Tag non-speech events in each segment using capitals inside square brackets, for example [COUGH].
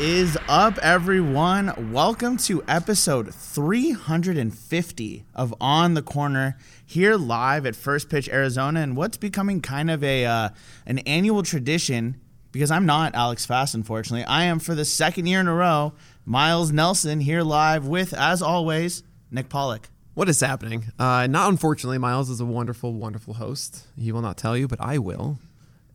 Is up, everyone? Welcome to episode 350 of On the Corner here live at First Pitch Arizona, and what's becoming kind of a uh, an annual tradition. Because I'm not Alex Fast, unfortunately. I am for the second year in a row. Miles Nelson here live with, as always, Nick Pollack. What is happening? Uh, not unfortunately, Miles is a wonderful, wonderful host. He will not tell you, but I will.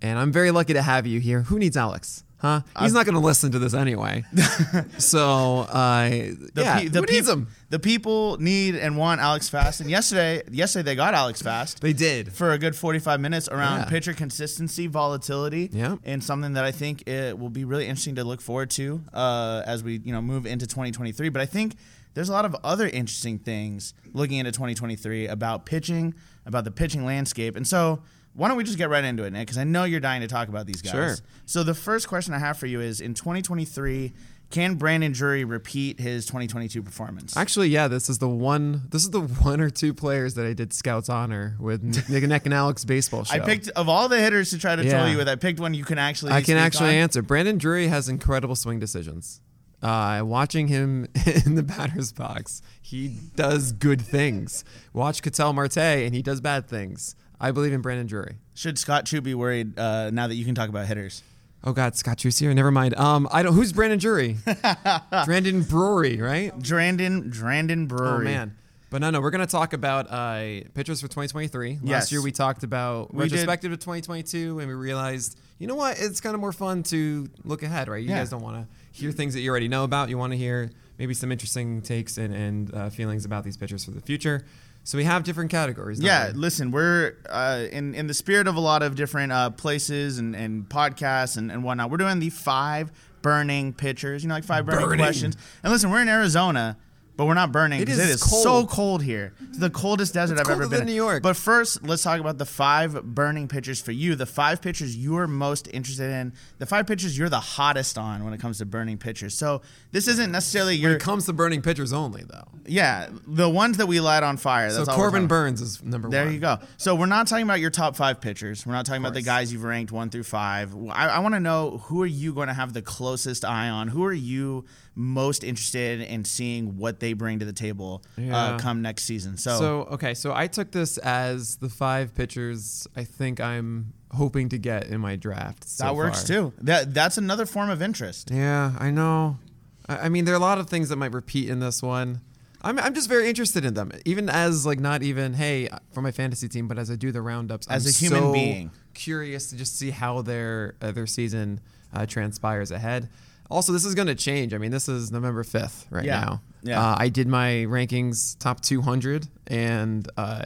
And I'm very lucky to have you here. Who needs Alex? Huh? He's not going to listen to this anyway. [LAUGHS] so, uh, yeah, pe- the who needs peop- him? The people need and want Alex Fast, and yesterday, yesterday they got Alex Fast. They did. for a good 45 minutes around Yeah. pitcher consistency, volatility, Yeah. and something that I think it will be really interesting to look forward to uh, as we you know move into 2023. But I think there's a lot of other interesting things looking into 2023 about pitching, about the pitching landscape, and so. Why don't we just get right into it, Nick? Because I know you're dying to talk about these guys. Sure. So the first question I have for you is: In 2023, can Brandon Drury repeat his 2022 performance? Actually, yeah, this is the one. This is the [LAUGHS] one or two players that I did Scouts honor with Nick, Nick and Alex baseball show. I picked of all the hitters to try to Yeah. you with. I picked one you can actually. I can actually on. answer. Brandon Drury has incredible swing decisions. Uh, watching him [LAUGHS] in the batter's box, he does good things. Watch Ketel Marte, and he does bad things. I believe in Brandon Drury. Should Scott Chu be worried uh, now that you can talk about hitters? Oh God, Scott Truce here. Never mind. Um, I don't. Who's Brandon Drury? [LAUGHS] Brandon Brewery, right? Drandon Drandon Brewery. Oh man. But no, no, we're gonna talk about uh, pitchers for 2023. Yes. Last year we talked about We did- retrospective of 2022, and we realized, you know what? It's kind of more fun to look ahead, right? You Yeah. guys don't want to hear things that you already know about. You want to hear maybe some interesting takes and, and uh, feelings about these pitchers for the future. So we have different categories. Yeah, we? listen, we're uh, in in the spirit of a lot of different uh, places and, and podcasts and, and whatnot. We're doing the five burning pitchers, you know, like five burning, Burning. questions. And listen, we're in Arizona, but we're not burning It because it is is cold. so cold here. It's the coldest desert It's I've ever been. in. New York. But first, let's talk about the five burning pitchers for you. The five pitchers you're most interested in. The five pitchers you're the hottest on when it comes to burning pitchers. So this isn't necessarily When your it comes to burning pitchers only, though. yeah the ones that we light on fire. So Corbin. Burns is number There one. There you go. So we're not talking about your top five pitchers. We're not talking about the guys you've ranked one through five. I, I want to know who are you going to have the closest eye on? Who are you most interested in seeing what they bring to the table uh, come next season? So, So okay, so I took this as the five pitchers I think I'm hoping to get in my draft. so that works far. too. That that's another form of interest. Yeah, I know. I, I mean, there are a lot of things that might repeat in this one. I'm, I'm just very interested in them, even as like not even hey for my fantasy team, but as I do the roundups, As I'm a human so being. curious to just see how their uh, their season uh, transpires ahead. Also, this is going to change. I mean, this is November 5th right Yeah. now. Yeah. Uh, I did my rankings top 200, and uh,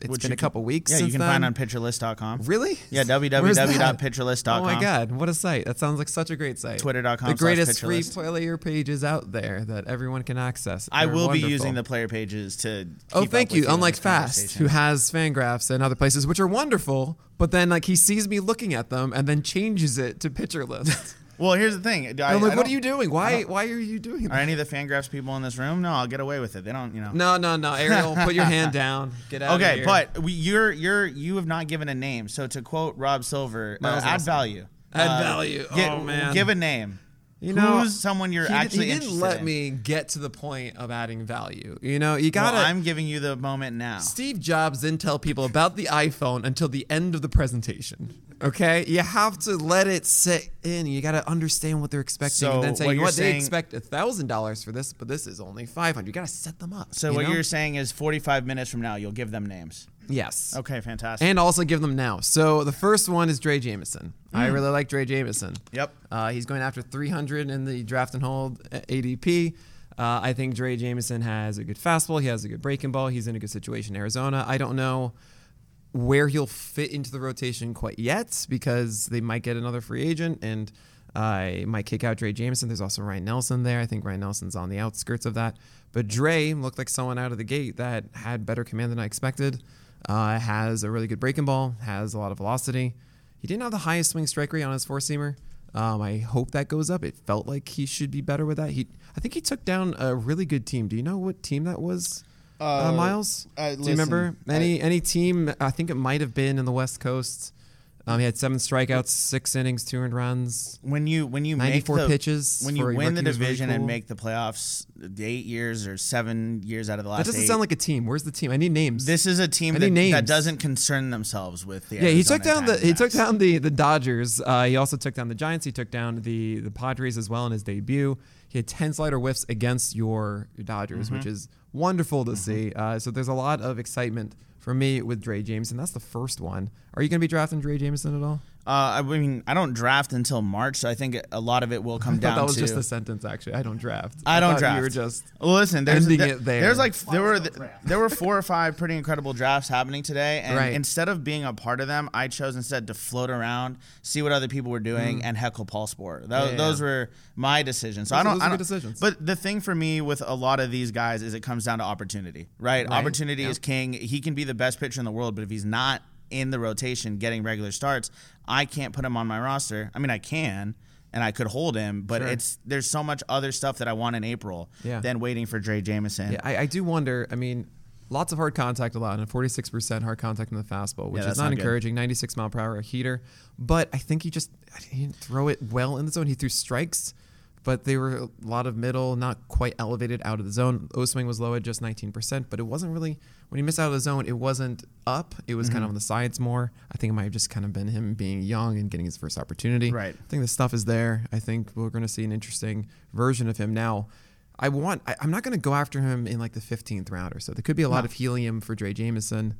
it's Which been a couple can, weeks. Yeah, you can then. find on pitcherlist.com. Really? Yeah, www.pitcherlist.com. Oh my God, what a site. That sounds like such a great site. Twitter.com The greatest free player pages out there that everyone can access. I They're will be using the player pages to. Oh, thank you. Unlike Fast, who has Fangraphs and other places, which are wonderful, but then like he sees me looking at them and then changes it to Pitcher List. [LAUGHS] Well, here's the thing. I, I'm like, I what are you doing? Why why are you doing That? Are any of the Fangraphs people in this room? No, I'll get away with it. They don't, you know. No, no, no. Ariel, put your hand [LAUGHS] down. Get out of Okay, but we, you're you're you have not given a name. So to quote Rob Silver, uh, add value. Add Uh, value. gi- Oh, man. Give a name. You know, who's someone you're he, actually he didn't let in? me get to the point of adding value. You know, you gotta. I'm giving you the moment now. Steve Jobs didn't tell people about the iPhone until the end of the presentation. Okay, you have to let it sit in. You got to understand what they're expecting, So and then say, what you know what, they expect a thousand dollars for this, but this is only five hundred. You got to set them up. So what know? you're saying is 45 minutes from now you'll give them names. Yes, Okay, fantastic. and also give them now. So the first one is Drey Jameson. I Hmm. really like Drey Jameson. Yep. Uh, he's going after 300 in the draft and hold uh, ADP. Uh, I think Drey Jameson has a good fastball. He has a good breaking ball. He's in a good situation in Arizona. I don't know where he'll fit into the rotation quite yet because they might get another free agent and I might kick out Drey Jameson. There's also Ryne Nelson there. I think Ryne Nelson's on the outskirts of that. But Drey looked like someone out of the gate that had better command than I expected. Uh, has a really good breaking ball, has a lot of velocity. He didn't have the highest swing strike rate on his four seamer. Um, I hope that goes up. It felt like he should be better with that. He, I think he took down a really good team. Do you know what team that was? Uh, Uh, Miles, uh, do you listen, remember I- any any team? I think it might have been in the West Coast. Um, he had seven strikeouts, six innings, two earned runs. when you when you 94 pitches when you win the rookie was really division and make the playoffs the eight years or seven years out of the last That doesn't eight, sound like a team. Where's the team? I need names. this is a team that, that doesn't concern themselves with the yeah, he took Arizona down the he took down the the Dodgers. Uh, he also took down the Giants. He took down the the Padres as well in his debut. He had ten slider whiffs against your, your Dodgers, Mm-hmm. which is wonderful to see. Uh, so there's a lot of excitement for me with Drey Jameson. That's the first one. Are you going to be drafting Drey Jameson at all? Uh, I mean, I don't draft until March, so I think a lot of it will come [LAUGHS] I thought down that was to. just a sentence. Actually, I don't draft. I don't draft. You were just Well, listen, there's ending there- it there. There's like there were [LAUGHS] there were four or five pretty incredible drafts happening today, and Right. instead of being a part of them, I chose instead to float around, see what other people were doing, and heckle Paul Sporer. Tho- Mm. Yeah, those were my decisions. So Those I don't. those I don't good decisions. But the thing for me with a lot of these guys is it comes down to opportunity, right? Right. Opportunity Yeah. is king. He can be the best pitcher in the world, but if he's not in the rotation getting regular starts, I can't put him on my roster. I mean, I can. And I could hold him, but Sure. it's there's so much other stuff that I want in April Yeah. than waiting for Drey Jameson. Yeah, I, I do wonder. I mean, lots of hard contact allowed, and 46% hard contact in the fastball, which Yeah, is not, not encouraging. 96 mile per hour heater, but I think he just he didn't throw it well in the zone. He threw strikes, but they were a lot of middle, not quite elevated out of the zone. O swing was low at just 19%, but it wasn't really when he missed out of the zone. It wasn't up. It was Mm-hmm. kind of on the sides more. I think it might have just kind of been him being young and getting his first opportunity. Right. I think the stuff is there. I think we're going to see an interesting version of him now. I want. I, I'm not going to go after him in like the 15th round or so. There could be a lot of helium for Drey Jameson,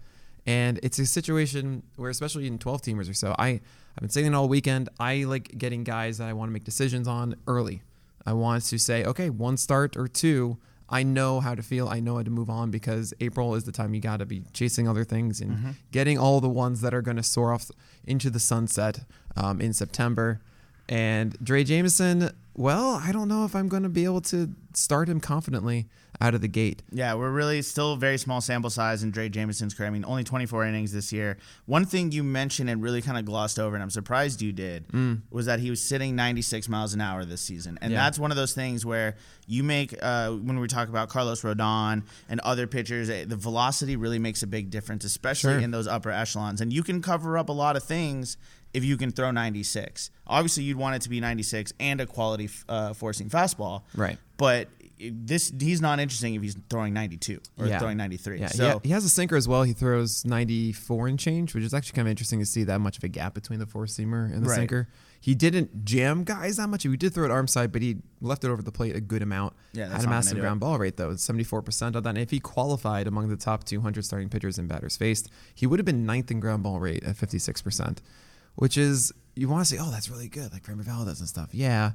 and it's a situation where, especially in 12 teamers or so, I I've been saying it all weekend. I like getting guys that I want to make decisions on early. I want to say, okay, one start or two. I know how to feel. I know how to move on because April is the time you got to be chasing other things and getting all the ones that are going to soar off into the sunset um, in September. And Drey Jameson, well, I don't know if I'm going to be able to start him confidently out of the gate. Yeah, we're really still very small sample size in Drey Jameson's career. I mean, only 24 innings this year. One thing you mentioned and really kind of glossed over, and I'm surprised you did, was that he was sitting 96 miles an hour this season. And Mm. Yeah. that's one of those things where you make, uh, when we talk about Carlos Rodon and other pitchers, eh, the velocity really makes a big difference, especially Sure. in those upper echelons. And you can cover up a lot of things if you can throw 96. Obviously, you'd want it to be 96 and a quality uh, forcing fastball. Right. But this he's not interesting if he's throwing 92 or throwing 93. Yeah, so yeah, he has a sinker as well. He throws 94 and change, which is actually kind of interesting to see that much of a gap between the four seamer and the Right. sinker. He didn't jam guys that much. He did throw it arm side, but he left it over the plate a good amount. Yeah, had a massive ground ball rate though, 74% of that. And if he qualified among the top 200 starting pitchers and batters faced, he would have been ninth in ground ball rate at 56%, which is you want to say, oh, that's really good, like Framber Valdez and stuff. Yeah,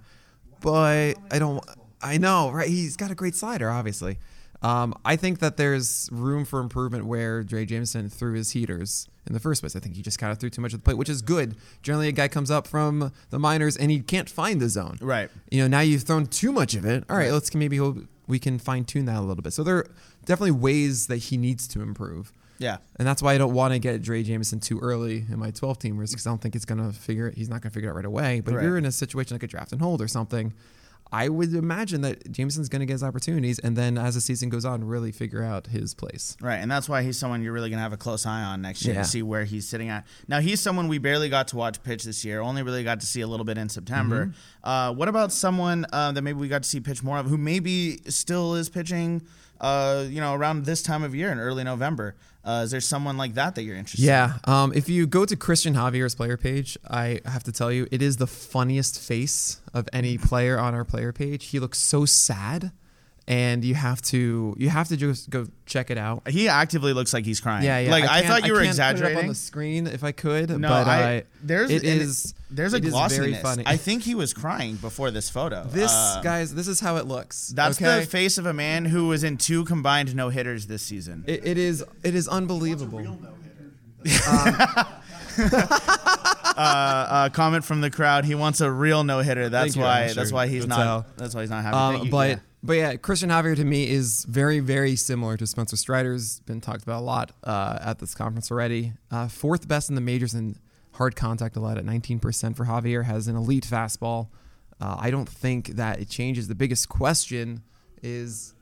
but I don't. I know, right? He's got a great slider, obviously. Um, I think that there's room for improvement where Drey Jameson threw his heaters in the first place. I think he just kind of threw too much at the plate, which is good. Generally, a guy comes up from the minors and he can't find the zone. Right. You know, now you've thrown too much of it. All right, let's maybe we can fine tune that a little bit. So there are definitely ways that he needs to improve. Yeah. And that's why I don't want to get Drey Jameson too early in my 12 teamers because I don't think it's going to figure it. He's not going to figure it out right away. But Right. if you're in a situation like a draft and hold or something, I would imagine that Jameson's going to get his opportunities and then as the season goes on, really figure out his place. Right, and that's why he's someone you're really going to have a close eye on next year Yeah. to see where he's sitting at. Now, he's someone we barely got to watch pitch this year, only really got to see a little bit in September. Mm-hmm. Uh, what about someone uh, that maybe we got to see pitch more of, who maybe still is pitching, uh, you know, around this time of year in early November? Uh, is there someone like that that you're interested in? Yeah. Um, if you go to Cristian Javier's player page, I have to tell you, it is the funniest face of any player on our player page. He looks so sad, and you have to you have to just go check it out. He actively looks like he's crying. Yeah, yeah. Like I, can't- thought you were can't put it up exaggerating. on the screen if I could. no, but I, uh, there's it and is there's a it is glossiness. very funny. I think he was crying before this photo. this Uh, guys, this is how it looks. That's okay? the face of a man who was in two combined no hitters this season. It, it is it is unbelievable. [LAUGHS] uh, comment from the crowd. He wants a real no hitter. That's Thank you, why. I'm sure that's why he's you'll not. tell. That's why he's not happy. Um, Thank you. but Yeah. But yeah, Cristian Javier to me is very very similar to Spencer Strider's. Been talked about a lot uh, at this conference already. Uh, fourth best in the majors in hard contact allowed at 19% for Javier. Has an elite fastball. Uh, I don't think that it changes. The biggest question is.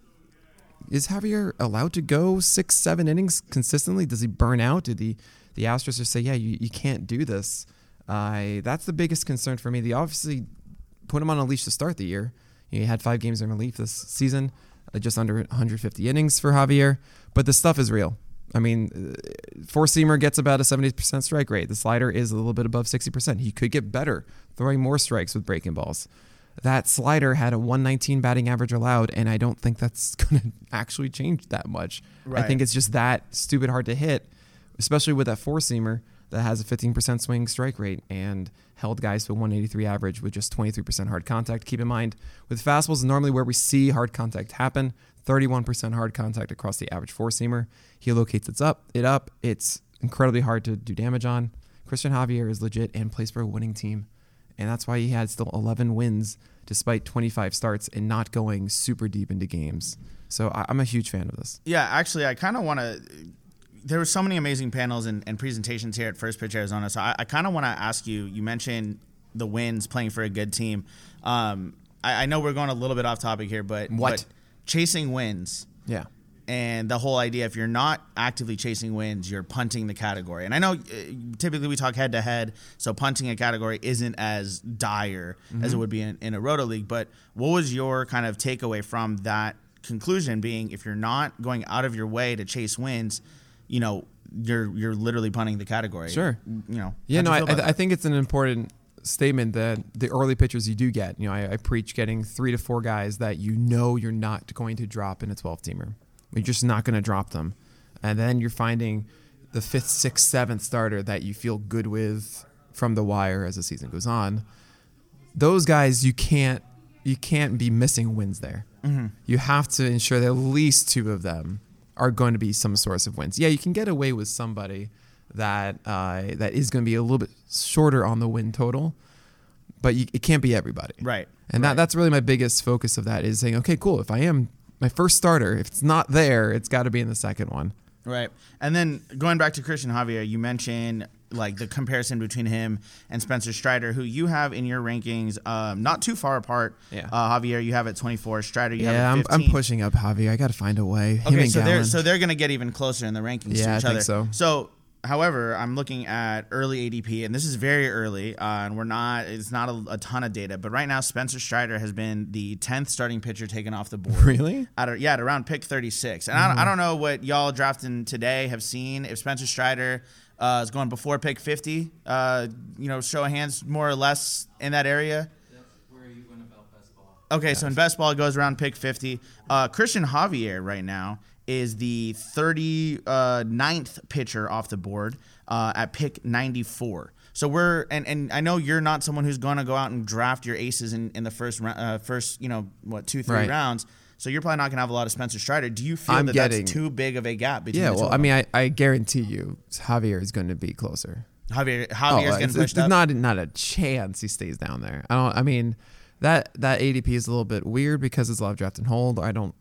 Is Javier allowed to go six, seven innings consistently? Does he burn out? Did the the Astros just say, "Yeah, you, you can't do this"? Uh, that's the biggest concern for me. They obviously put him on a leash to start the year. He had five games in relief this season, uh, just under 150 innings for Javier. But the stuff is real. I mean, uh, four seamer gets about a 70% strike rate. The slider is a little bit above 60%. He could get better throwing more strikes with breaking balls. That slider had a 119 batting average allowed, and I don't think that's [LAUGHS] going to actually change that much. I think it's just that stupid hard to hit, especially with that four seamer that has a 15% swing strike rate and held guys to a 183 average with just 23% hard contact. Keep in mind, with fastballs, is normally where we see hard contact happen. 31% hard contact across the average four seamer. He locates it up, it up. It's incredibly hard to do damage on. Cristian Javier is legit and plays for a winning team, and that's why he had still 11 wins despite 25 starts and not going super deep into games. So I- I'm a huge fan of this. Yeah, actually, I kind of want to. There were so many amazing panels and, and presentations here at First Pitch Arizona. So I, I kind of want to ask you. You mentioned the wins, playing for a good team. Um, I, I know we're going a little bit off topic here, but What? but chasing wins Yeah. and the whole idea if you're not actively chasing wins you're punting the category and i know uh, typically we talk head to head so punting a category isn't as dire as it would be in, in a roto league but what was your kind of takeaway from that conclusion being if you're not going out of your way to chase wins you know you're you're literally punting the category Sure. you know Yeah, no, I, I, I think it's an important statement that the early pitchers you do get, you know, I, I preach getting three to four guys that you know you're not going to drop in a 12 teamer. You're just not going to drop them. And then you're finding the fifth, sixth, seventh starter that you feel good with from the wire as the season goes on. Those guys, you can't you can't be missing wins there. Mm-hmm. You have to ensure that at least two of them are going to be some source of wins. Yeah, you can get away with somebody that uh, that is going to be a little bit shorter on the win total, but you, it can't be everybody. Right, And right. that that's really my biggest focus of that is saying, okay, cool. If I am my first starter, if it's not there, it's got to be in the second one. Right. And then going back to Cristian Javier, you mentioned like the comparison between him and Spencer Strider, who you have in your rankings um, not too far apart. Yeah. Uh, Javier, you have at 24. Strider, you yeah, have I'm, at 15. I'm pushing up Javier. I got to find a way. Him Okay, so they're so they're gonna get even closer in the rankings Yeah, to I each think other. so. So, however, I'm looking at early ADP, and this is very early, uh, and we're not. It's not a, a ton of data, but right now Spencer Strider has been the 10th starting pitcher taken off the board. [LAUGHS] Really? At a, yeah, at around pick 36. And I, don't, I don't know what y'all drafting today have seen. If Spencer Strider uh, is going before pick 50, uh, you know, show of hands more or less in that area. Okay, so in best ball it goes around pick 50. Uh, Cristian Javier right now is the 39th pitcher off the board uh, at pick 94. So we're and, and I know you're not someone who's going to go out and draft your aces in, in the first rou- uh, first you know what two three Right. rounds. So you're probably not going to have a lot of Spencer Strider. Do you feel I'm that getting- that's too big of a gap between? Yeah, well, I mean, I, I guarantee you, Javier is going to be closer. Javier Oh, Javier's getting it's, pushed it's up. not not a chance he stays down there. I don't. I mean, that that ADP is a little bit weird because it's a lot of draft and hold. I don't.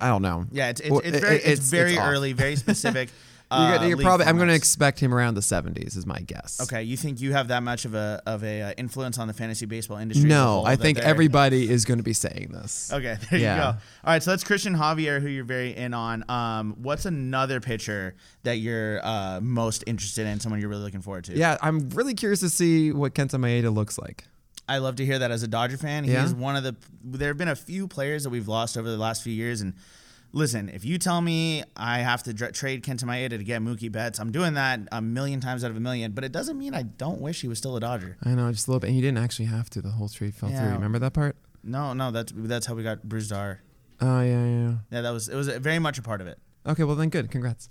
I don't know. Yeah, it's it's, it's very it- it's, very off. early, very [LAUGHS] specific. Uh, you're, you're probably. I'm going to expect him around the 70s. Is my guess. Okay, you think you have that much of a of a uh, influence on the fantasy baseball industry? No, I think everybody is going to be saying this. Okay, [LAUGHS] there Yeah. you go. All right, so that's Cristian Javier, who you're very in on. Um, what's another pitcher that you're uh, most interested in? Someone you're really looking forward to? Yeah, I'm really curious to see what Kenta Maeda looks like. I love to hear that as a Dodger fan. He's Yeah? one of the. There have been a few players that we've lost over the last few years, and listen, if you tell me I have to trade Kenta Maeda to get Mookie Betts, I'm doing that a million times out of a million. But it doesn't mean I don't wish he was still a Dodger. I know, just a little bit. And he didn't actually have to. The whole trade fell Yeah. through. Remember that part? No, no, that's that's how we got Brusdar. Oh yeah, yeah. Yeah, that was it was very much a part of it. Okay, well then, good. Congrats.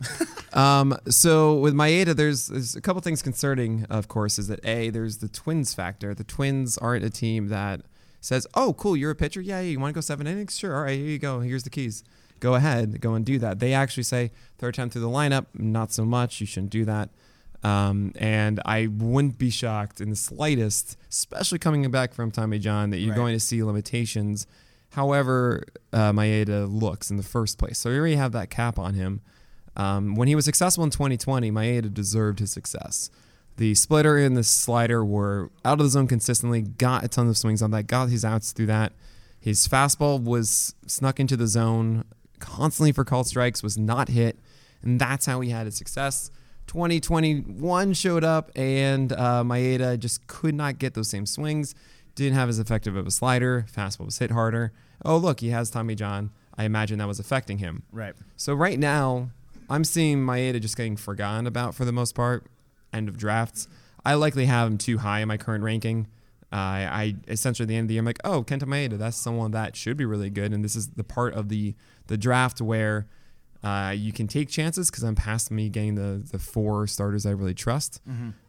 [LAUGHS] um, so with Maeda, there's there's a couple things concerning. Of course, is that a there's the Twins factor. The Twins aren't a team that says, "Oh, cool, you're a pitcher. Yeah, yeah you want to go seven innings? Sure. All right, here you go. Here's the keys. Go ahead, go and do that." They actually say third time through the lineup, not so much. You shouldn't do that. Um, and I wouldn't be shocked in the slightest, especially coming back from Tommy John, that you're Right. going to see limitations. However, uh, Maeda looks in the first place, so you already have that cap on him. Um, when he was successful in 2020, Maeda deserved his success. The splitter and the slider were out of the zone consistently, got a ton of swings on that, got his outs through that. His fastball was snuck into the zone constantly for called strikes, was not hit, and that's how he had his success. 2021 showed up, and uh, Maeda just could not get those same swings. Didn't have as effective of a slider. Fastball was hit harder. Oh, look, he has Tommy John. I imagine that was affecting him. Right. So right now, I'm seeing Maeda just getting forgotten about for the most part. End of drafts. I likely have him too high in my current ranking. Uh, I essentially at the end of the year, I'm like, oh, Kenta Maeda, that's someone that should be really good. And this is the part of the the draft where uh, you can take chances because I'm past me getting the the four starters I really trust.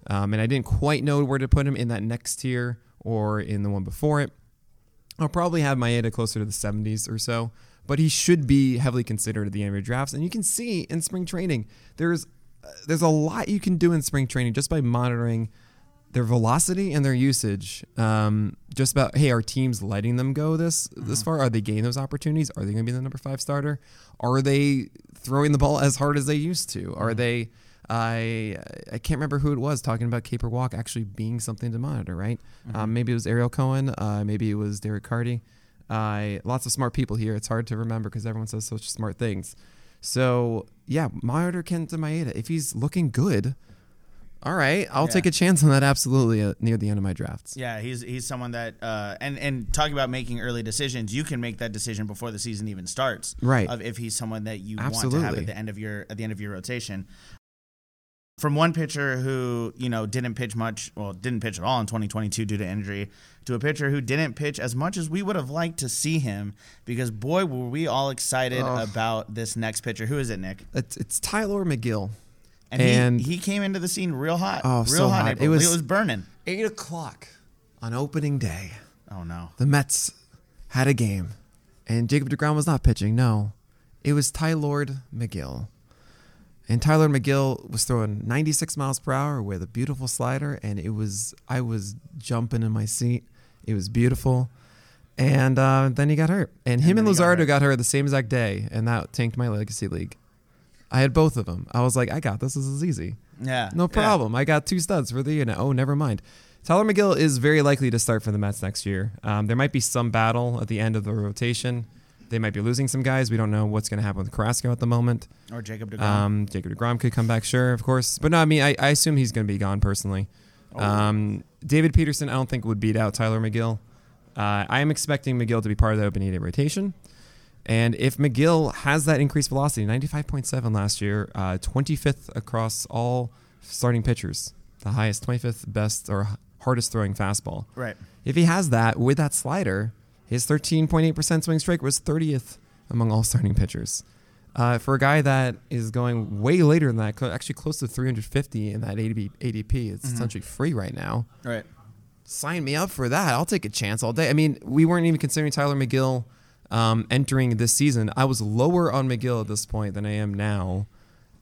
Um, and I didn't quite know where to put him in that next tier or in the one before it. I'll probably have Maeda closer to the 70s or so, but he should be heavily considered at the end of your drafts. And you can see in spring training, there's uh, there's a lot you can do in spring training just by monitoring their velocity and their usage. Um, just about hey, are teams letting them go this this far? Are they getting those opportunities? Are they going to be the number five starter? Are they throwing the ball as hard as they used to? Are they I I can't remember who it was talking about Caper Walk actually being something to monitor, right? Um, maybe it was Ariel Cohen, uh, maybe it was Derek Carty. Uh, lots of smart people here. It's hard to remember because everyone says such smart things. So yeah, monitor Kenta Maeda. If he's looking good, all right, I'll Yeah. take a chance on that absolutely uh, near the end of my drafts. Yeah, he's he's someone that uh, and and talking about making early decisions, you can make that decision before the season even starts. Right. Of if he's someone that you want to have at the end of your at the end of your rotation. From one pitcher who you know didn't pitch much, well, didn't pitch at all in 2022 due to injury, to a pitcher who didn't pitch as much as we would have liked to see him, because boy, were we all excited Ugh. about this next pitcher. Who is it, Nick? It's, it's Tylor Megill. And, And- he, he came into the scene real hot. Oh, real so hot. hot. It was- it was burning. Eight o'clock on opening day. Oh no. the Mets had a game, and Jacob DeGrom was not pitching. No, it was Tylor Megill, and Tylor Megill was throwing 96 miles per hour with a beautiful slider, and it was I was jumping in my seat. It was beautiful, and uh, then he got hurt, and, him and he got got hurt the same exact day, and that tanked my legacy league. I had both of them. I was like, I got this. This is easy. Yeah. No yeah. problem. I got two studs for the year. Oh, never mind. Tylor Megill is very likely to start for the Mets next year. Um, there might be some battle at the end of the rotation. They might be losing some guys. We don't know what's going to happen with Carrasco at the moment. Or Jacob DeGrom. Um, Jacob DeGrom could come back, sure, of course. But no, I mean, I, I assume he's going to be gone personally. Oh. Um, David Peterson, I don't think would beat out Tylor Megill. Uh, I am expecting Megill to be part of the open day rotation. And if Megill has that increased velocity, 95.7 last year, uh, 25th across all starting pitchers, the highest, 25th best or hardest throwing fastball. right. If he has that with that slider, his 13.8% swing strike was 30th among all starting pitchers. Uh, for a guy that is going way later than that, actually close to 350 in that ADP, ADP, it's essentially free right now. Right. Sign me up for that. I'll take a chance all day. I mean, we weren't even considering Tylor Megill um, entering this season. I was lower on Megill at this point than I am now,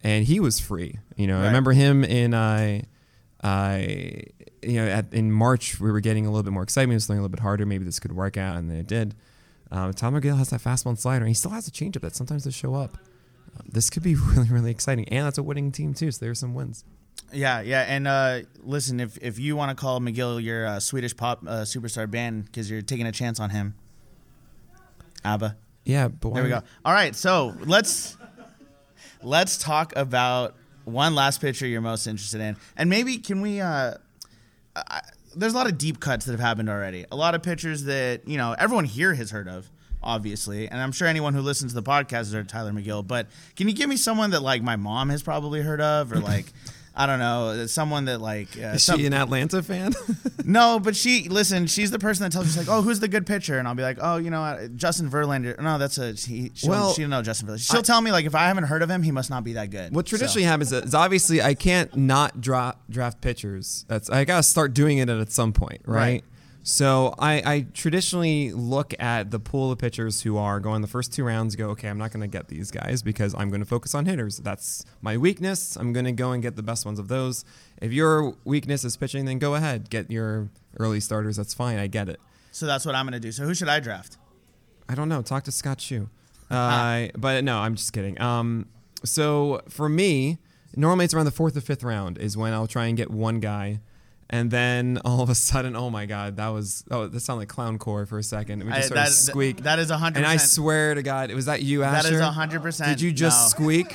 and he was free. You know, I remember him in I, I, you know, at, in March we were getting a little bit more excitement. It was throwing a little bit harder. Maybe this could work out, and then it did. Um, Tylor Megill has that fastball and slider, and he still has a changeup that sometimes does show up. this could be [LAUGHS] really really exciting, and that's a winning team too. So there's some wins. Yeah, yeah, and uh, listen, if if you want to call Megill your uh, Swedish pop uh, superstar band because you're taking a chance on him, ABBA. Yeah, but There we go. All right, so let's let's talk about one last pitcher you're most interested in, and maybe can we? Uh, I, there's a lot of deep cuts that have happened already. A lot of pitchers that you know everyone here has heard of, obviously, and I'm sure anyone who listens to the podcast has heard of Tylor Megill. But can you give me someone that like my mom has probably heard of, or like? [LAUGHS] I don't know, someone that like uh, Is some- she an Atlanta fan? [LAUGHS] no, but she listen. She's the person that tells me like, "Oh, who's the good pitcher?" And I'll be like, "Oh, you know, Justin Verlander." No, that's a he. She'll, Well, she don't know Justin Verlander. She'll I- tell me like if I haven't heard of him, he must not be that good. What So- traditionally happens is obviously I can't not draft draft pitchers. That's I gotta start doing it at some point, right? Right. So I, I traditionally look at the pool of pitchers who are going the first two rounds. Go, okay, I'm not going to get these guys because I'm going to focus on hitters. That's my weakness. I'm going to go and get the best ones of those. If your weakness is pitching, then go ahead, get your early starters. That's fine. I get it. So that's what I'm gonna do. So who should I draft? I don't know. Talk to Scott Chu. [LAUGHS] Uh, but no, I'm just kidding. Um, so for me, normally it's around the fourth or fifth round is when I'll try and get one guy. And then all of a sudden, oh my God, that was oh that sounded like clown core for a second. We just I- sort of squeak. that is 100%. And I swear to God, was that you, That Asher? is 100% Did you just no. squeak?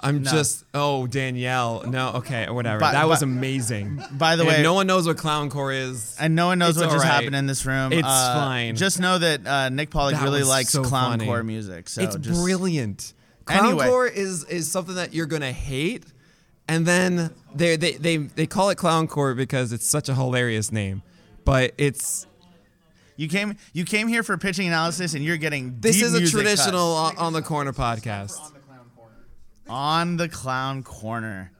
I'm No. just oh Danielle. No, okay, whatever. But- that was but- amazing. By the And way, no one knows what clown core is. and no one knows It's what just right. happened in this room. It's Uh, fine. Just know that uh, Nick Pollack That really likes so clown funny. core music. So it's just, brilliant. Anyway. Clowncore is is something that you're gonna hate, and then they they they they call it clowncore because it's such a hilarious name, but it's You came you came here for pitching analysis, and you're getting this is a traditional on, on the corner podcast. on the clown corner.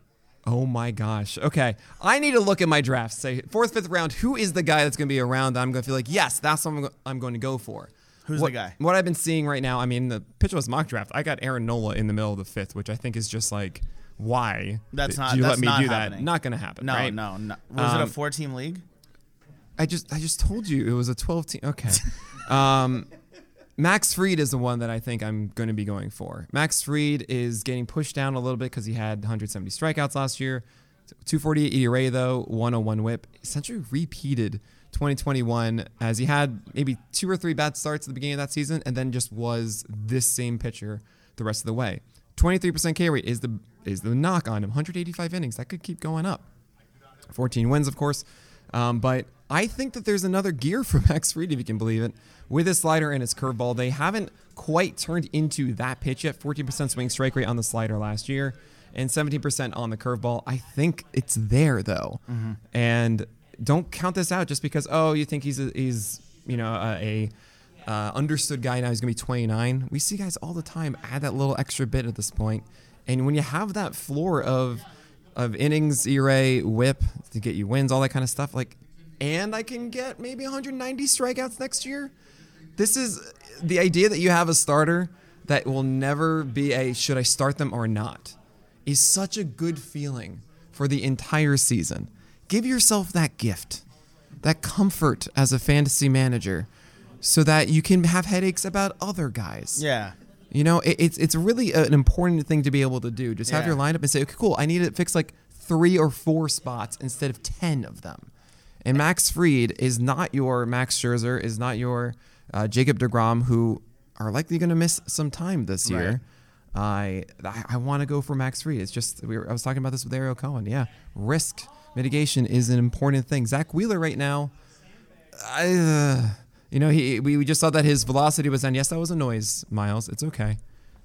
Oh my gosh. Okay, I need to look at my drafts. Say fourth, fifth round. Who is the guy that's gonna be around? That I'm gonna feel like yes, that's what I'm, go- I'm going to go for. Who's what, the guy? What I've been seeing right now. I mean, the pitch was mock draft. I got Aaron Nola in the middle of the fifth, which I think is just like why That's not- you that's let me not do happening. that? Not gonna happen. No, right? no, no. Was it a Um, four team league? I just I just told you it was a 12 team. Okay. [LAUGHS] um, Max Fried is the one that I think I'm going to be going for. Max Fried is getting pushed down a little bit because he had 170 strikeouts last year. 248 ERA though, 101 WHIP. Essentially repeated 2021 as he had maybe two or three bad starts at the beginning of that season, and then just was this same pitcher the rest of the way. 23% K rate is the is the knock on him. 185 innings that could keep going up. 14 wins, of course. Um, but I think that there's another gear for [LAUGHS] Max Fried, if you can believe it. With his slider and his curveball, they haven't quite turned into that pitch yet. 14% swing strike rate on the slider last year and 17% on the curveball. I think it's there, though. And don't count this out just because, oh, you think he's, a, he's you know, a, a uh, understood guy now. He's to be 29. We see guys all the time add that little extra bit at this point. And when you have that floor of of innings, ERA, whip to get you wins, all that kind of stuff. Like, and I can get maybe 190 strikeouts next year. This is the idea that you have a starter that will never be a should I start them or not is such a good feeling for the entire season. Give yourself that gift, that comfort as a fantasy manager, so that you can have headaches about other guys. Yeah. You know, it, it's it's really an important thing to be able to do. Just have Yeah. your lineup and say, okay, cool. I need to fix like three or four spots instead of ten of them. And Max Fried is not your Max Scherzer, is not your uh, Jacob Degrom, who are likely going to miss some time this year. I I, I want to go for Max Fried. It's just we were, I was talking about this with Ariel Cohen. Yeah, risk mitigation is an important thing. Zack Wheeler right now. I, uh, you know, he we, we just saw that his velocity was down. Yes, that was a noise, Miles. It's okay.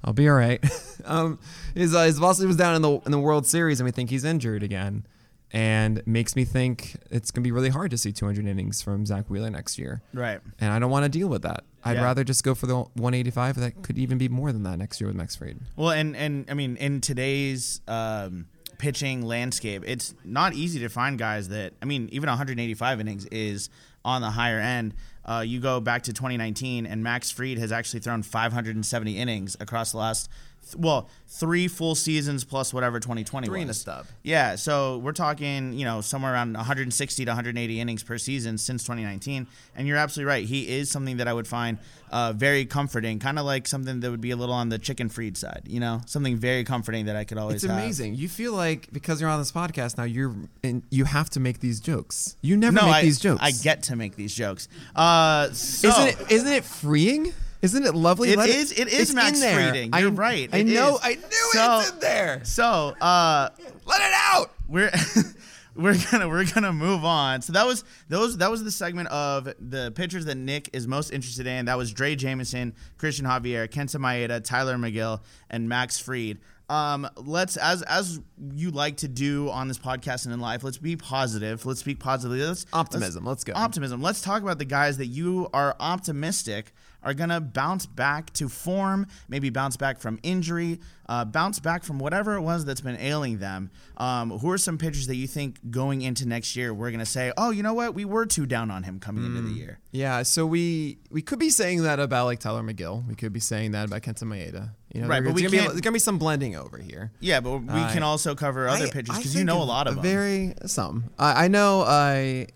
I'll be all right. [LAUGHS] um, his uh, his velocity was down in the in the World Series, and we think he's injured again, and makes me think it's gonna be really hard to see 200 innings from Zack Wheeler next year. Right. And I don't want to deal with that. I'd Yeah. rather just go for the 185. That could even be more than that next year with Max Fried. Well, and and I mean, in today's um, pitching landscape, it's not easy to find guys that. I mean, even 185 innings is on the higher end. Uh, you go back to 2019, and Max Fried has actually thrown 570 innings across the last th- well, three full seasons plus whatever 2020 Three was. and a stub. Yeah, so we're talking, you know, somewhere around 160 to 180 innings per season since 2019. And you're absolutely right. He is something that I would find uh, very comforting, kind of like something that would be a little on the chicken freed side, you know, something very comforting that I could always It's have. amazing. You feel like because you're on this podcast now, you're in, you have to make these jokes. You never No, make I, these jokes. I get to make these jokes. Uh, so, Isn't it? Isn't it freeing? Isn't it lovely? It Let is- it is it's in Max. Frieding. I- You're right. I It know. is. I knew So- it's in there. So, uh, Let it out. we're [LAUGHS] we're gonna we're gonna move on. So that was those that was the segment of the pitchers that Nick is most interested in. That was Drey Jameson, Cristian Javier, Kenta Maeda, Tylor Megill, and Max Fried. Um, let's as as you like to do on this podcast and in life, let's be positive. Let's speak positively. Let's Optimism. Let's go. Optimism. Let's talk about the guys that you are optimistic are gonna bounce back to form, maybe bounce back from injury, uh, bounce back from whatever it was that's been ailing them. Um, who are some pitchers that you think going into next year we're gonna say, oh, you know what, we were too down on him coming into Mm. the year. Yeah, so we we could be saying that about like Tylor Megill. We could be saying that about Kenta Maeda. You know, Right, but we gonna, be, there's gonna be some blending over here. Yeah, but we Uh, can also cover other pitchers because you know a lot of them. Very some. I, I know. I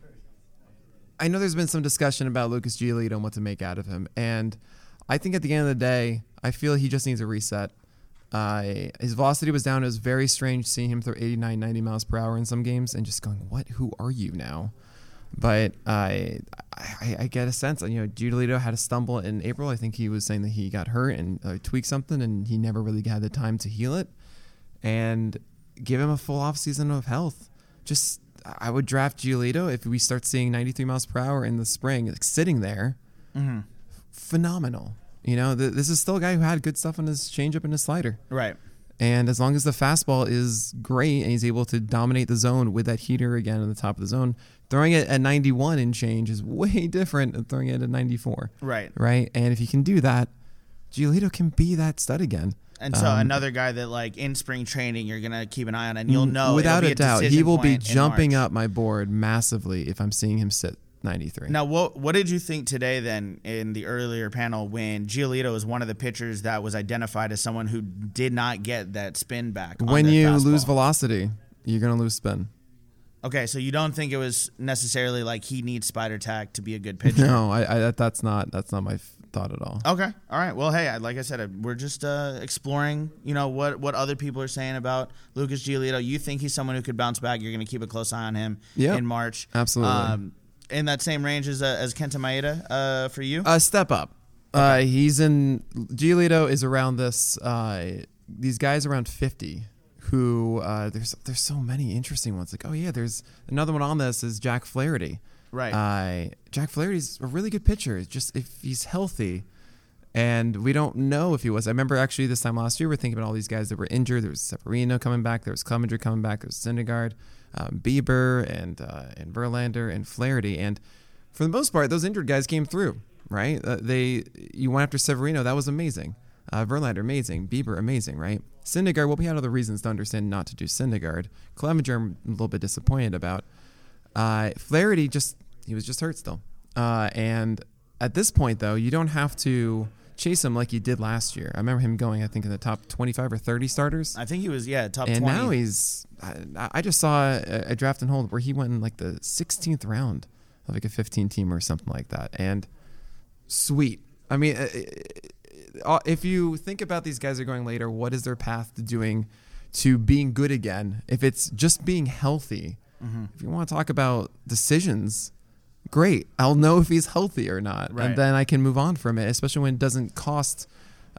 I know there's been some discussion about Lucas Giolito and what to make out of him, and I think at the end of the day, I feel he just needs a reset. Uh, his velocity was down. It was very strange seeing him throw 89, 90 miles per hour in some games, and just going, "What? Who are you now?" But I, I, I get a sense. You know, Giolito had a stumble in April. I think he was saying that he got hurt and uh, tweaked something, and he never really had the time to heal it. And give him a full off season of health. Just I would draft Giolito if we start seeing 93 miles per hour in the spring, like sitting there. Mm-hmm. Phenomenal. You know, th- this is still a guy who had good stuff on his changeup and his slider. right. And as long as the fastball is great and he's able to dominate the zone with that heater again in the top of the zone, throwing it at 91 and change is way [LAUGHS] different than throwing it at 94. Right. Right. And if you can do that, Giolito can be that stud again. And so Um, another guy that like in spring training you're gonna keep an eye on and you'll know without it'll a doubt, he will be jumping up my board massively if I'm seeing him sit 93. Now, what what did you think today then in the earlier panel when Giolito was one of the pitchers that was identified as someone who did not get that spin back? when you fastball? lose velocity, you're gonna lose spin. okay, so you don't think it was necessarily like he needs spider tack to be a good pitcher? No, I, I that's not that's not my thought at all. Okay, all right. Well, hey, I- like I said, uh, we're just uh, exploring. You know what what other people are saying about Lucas Giolito. You think he's someone who could bounce back? You're going to keep a close eye on him Yep. in March. Absolutely. Um, in that same range as uh, as Kenta Maeda uh, for you. Uh, step up. Uh, he's in. Giolito is around this. Uh, these guys around fifty. Who uh, there's there's so many interesting ones. Like oh yeah, there's another one on this is Jack Flaherty. Right. Uh, Jack Flaherty's a really good pitcher. Just if he's healthy, and we don't know if he was. I remember actually this time last year, we are thinking about all these guys that were injured. There was Severino coming back. There was Clevinger coming back. There was Syndergaard, um, Bieber, and uh, and Verlander and Flaherty. And for the most part, those injured guys came through. Right? Uh, they you went after Severino. That was amazing. Uh, Verlander amazing. Bieber amazing. Right? Syndergaard. Well, we had other reasons to understand not to do Syndergaard. Clevinger, I'm a little bit disappointed about. Uh, Flaherty just he was just hurt still. Uh, and at this point, though, you don't have to chase him like you did last year. I remember him going, I think, in the top 25 or 30 starters. I think he was yeah top and 20. now he's. I, I just saw a, a draft and hold where he went in like the 16th round of like a 15 team or something like that. And sweet. I mean, uh, uh, if you think about these guys are going later, what is their path to doing to being good again? If it's just being healthy, Mm-hmm. if you want to talk about decisions, great. I'll know if he's healthy or not, Right. and then I can move on from it. Especially when it doesn't cost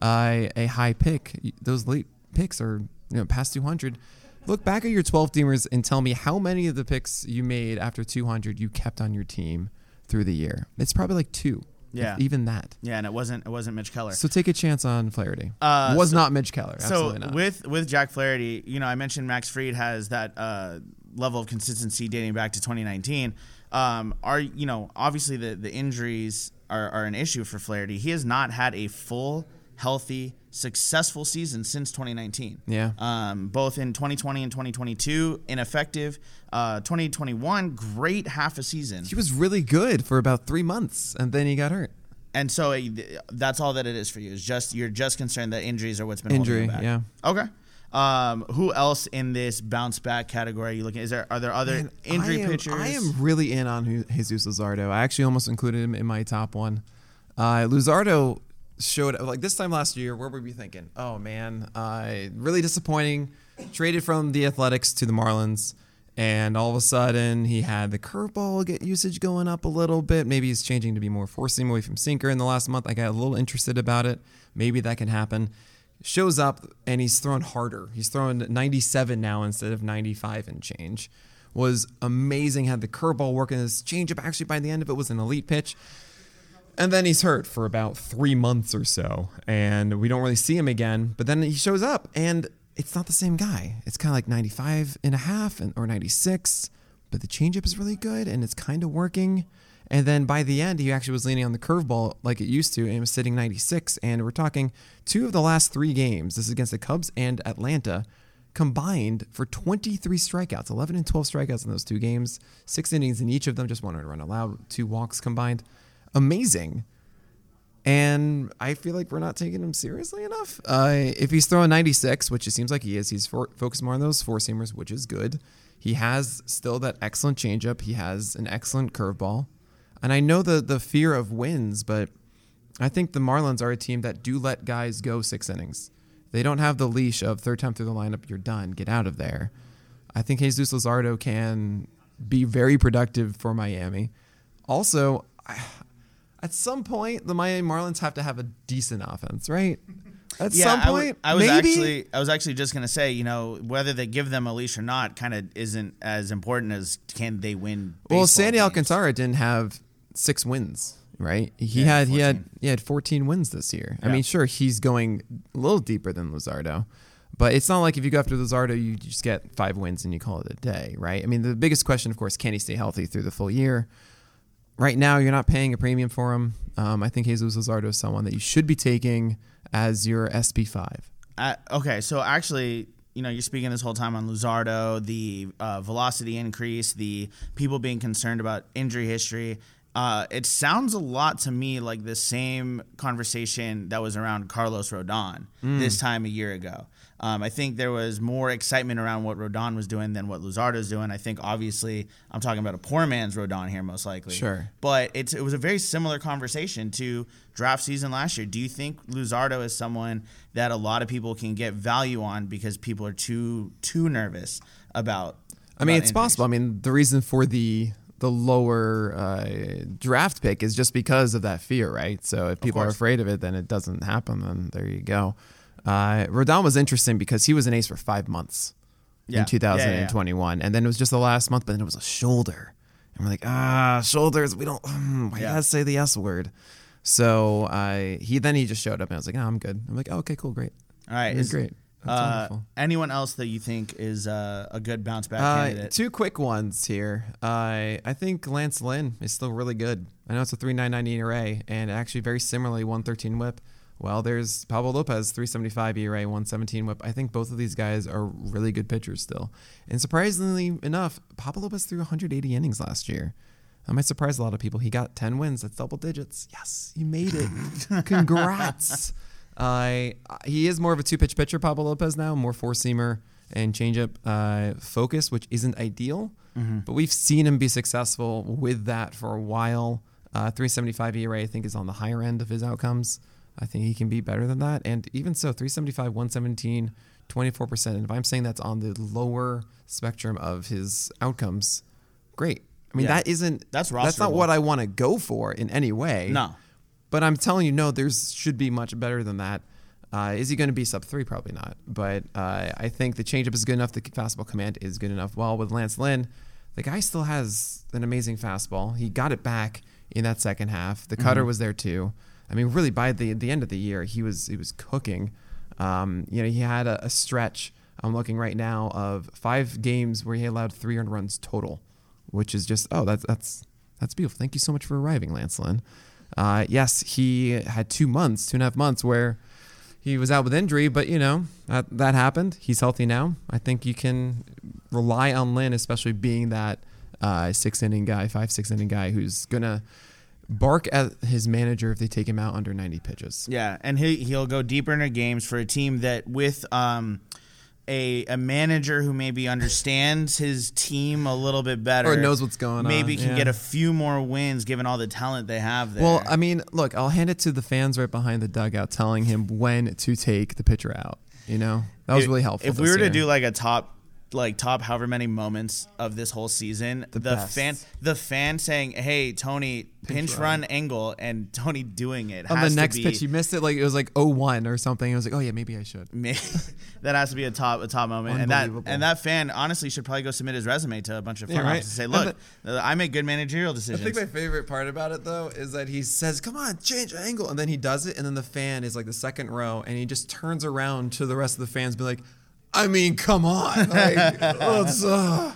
uh, a high pick. Those late picks are you know past 200. Look back at your 12 teamers and tell me how many of the picks you made after 200 you kept on your team through the year. It's probably like two. Yeah. even that. yeah, and it wasn't it wasn't Mitch Keller. So take a chance on Flaherty. Uh, was so- not Mitch Keller. So not. with with Jack Flaherty, you know, I mentioned Max Fried has that uh, level of consistency dating back to 2019. Um, are you know obviously the the injuries are, are an issue for Flaherty. He has not had a full, healthy, successful season since 2019. Yeah. Um, both in 2020 and 2022, ineffective. Uh, 2021, great half a season. he was really good for about three months, and then he got hurt. And so uh, that's all that it is for you. Is just you're just concerned that injuries are what's been Injury, holding you back. yeah. Okay. Um, who else in this bounce back category are you looking? Is there are there other Man, injury I am, pitchers? I am really in on Jesus Luzardo. I actually almost included him in my top one. Uh, Luzardo showed like this time last year. Where were we thinking? Oh man, uh, really disappointing. Traded from the Athletics to the Marlins, and all of a sudden he had the curveball get usage going up a little bit. Maybe he's changing to be more four seam away from sinker in the last month. I got a little interested about it. Maybe that can happen. Shows up and he's thrown harder. He's thrown 97 now instead of 95 and change. Was amazing. Had the curveball working. His changeup actually by the end of it was an elite pitch. And then he's hurt for about three months or so, and we don't really see him again. But then he shows up, and it's not the same guy. It's kind of like 95 and a half and, or 96, but the changeup is really good, and it's kind of working. And then by the end, he actually was leaning on the curveball like it used to, and was sitting 96. And we're talking two of the last three games. This is against the Cubs and Atlanta combined for 23 strikeouts, 11 and 12 strikeouts in those two games, six innings in each of them, just one run allowed, two walks combined. Amazing. And I feel like we're not taking him seriously enough. Uh, if he's throwing 96, which it seems like he is, he's for, focused more on those four seamers, which is good. He has still that excellent changeup. He has an excellent curveball. And I know the the fear of wins, but I think the Marlins are a team that do let guys go six innings. They don't have the leash of third time through the lineup, you're done, get out of there. I think Jesus Luzardo can be very productive for Miami. Also, [SIGHS] at some point, the Miami Marlins have to have a decent offense, right? At yeah, some I w- point, I was maybe? actually I was actually just gonna say, you know, whether they give them a leash or not, kind of isn't as important as can they win. Well, Sandy games. Alcantara didn't have six wins, right? He Yeah, had he had he had 14 wins this year. I mean, sure, he's going a little deeper than Luzardo, but it's not like if you go after Luzardo, you just get five wins and you call it a day, right? I mean, the biggest question, of course, can he stay healthy through the full year? Right now, you're not paying a premium for him. Um, I think Jesus Luzardo is someone that you should be taking as your SP5. Uh, okay, so actually, you know, you're speaking this whole time on Luzardo, the uh, velocity increase, the people being concerned about injury history. Uh, it sounds a lot to me like the same conversation that was around Carlos Rodon this time a year ago. Um, I think there was more excitement around what Rodon was doing than what Luzardo's doing. I think obviously I'm talking about a poor man's Rodon here, most likely. Sure. But it's it was a very similar conversation to draft season last year. Do you think Luzardo is someone that a lot of people can get value on because people are too too nervous about? I mean, about it's injuries? possible. I mean, the reason for the the lower uh, draft pick is just because of that fear, right? So if people are afraid of it, then it doesn't happen. Then there you go. Uh, Rodon was interesting because he was an ace for five months Yeah. in Yeah, yeah, yeah. 2021, and then it was just the last month, but then it was a shoulder, and we're like, ah, shoulders. We don't. Mm, why Yeah. gotta say the S word? So uh, he then he just showed up, and I was like, oh, I'm good. I'm like, oh, okay, cool, great. All right, is- great. That's Uh, anyone else that you think is uh, a good bounce back Uh, candidate? two quick ones here. I I think Lance Lynn is still really good. I know it's a 3.99 ERA and actually very similarly 113 WHIP. Well, there's Pablo Lopez 375 ERA, 117 WHIP. I think both of these guys are really good pitchers still. And surprisingly enough, Pablo Lopez threw 180 innings last year. That might surprise a lot of people. He got 10 wins. That's double digits. Yes, you made it. [LAUGHS] Congrats. Uh, he is more of a two pitch pitcher, Pablo Lopez now, more four seamer and changeup uh, focus, which isn't ideal. But we've seen him be successful with that for a while. Uh, 375 ERA, I think, is on the higher end of his outcomes. I think he can be better than that. And even so, 375, 117, 24%. And if I'm saying that's on the lower spectrum of his outcomes, great. I mean, Yeah. that isn't, That's that's not what I want to go for in any way. no. But I'm telling you, no, there's should be much better than that. Uh, is he going to be sub three? Probably not. But uh, I think the changeup is good enough. The fastball command is good enough. Well, with Lance Lynn, the guy still has an amazing fastball. He got it back in that second half. The cutter was there too. I mean, really, by the the end of the year, he was he was cooking. Um, you know, he had a, a stretch. I'm looking right now of five games where he allowed three earned runs total, which is just oh that's that's that's beautiful. Thank you so much for arriving, Lance Lynn. Uh, yes, he had two months, two and a half months where he was out with injury, but you know that that happened. He's healthy now. I think you can rely on Lynn, especially being that uh, six inning guy, five six inning guy who's gonna bark at his manager if they take him out under 90 pitches. Yeah, and he he'll go deeper into games for a team that with um a a manager who maybe understands his team a little bit better Or knows what's going on, Maybe can yeah. get a few more wins given all the talent they have there. Well, I mean, look, I'll hand it to the fans right behind the dugout telling him when to take the pitcher out. You know, that was If- really helpful. If we were to do like a top like top however many moments of this whole season, the, best. fan the fan saying, "Hey, Tony, pinch, run. angle," and [LAUGHS] Tony doing it on the next be- pitch, he missed it like it was like 0-1 or something. I was like, oh yeah, maybe I should. [LAUGHS] That has to be a top a top moment, and that and that fan honestly should probably go submit his resume to a bunch of Yeah, front right. offices and say, "Look, uh, I make good managerial decisions." I think my favorite part about it though is that he says, "Come on, change angle," and then he does it, and then the fan is like the second row, and he just turns around to the rest of the fans, be like, "I mean, come on, like, [LAUGHS] let's, uh."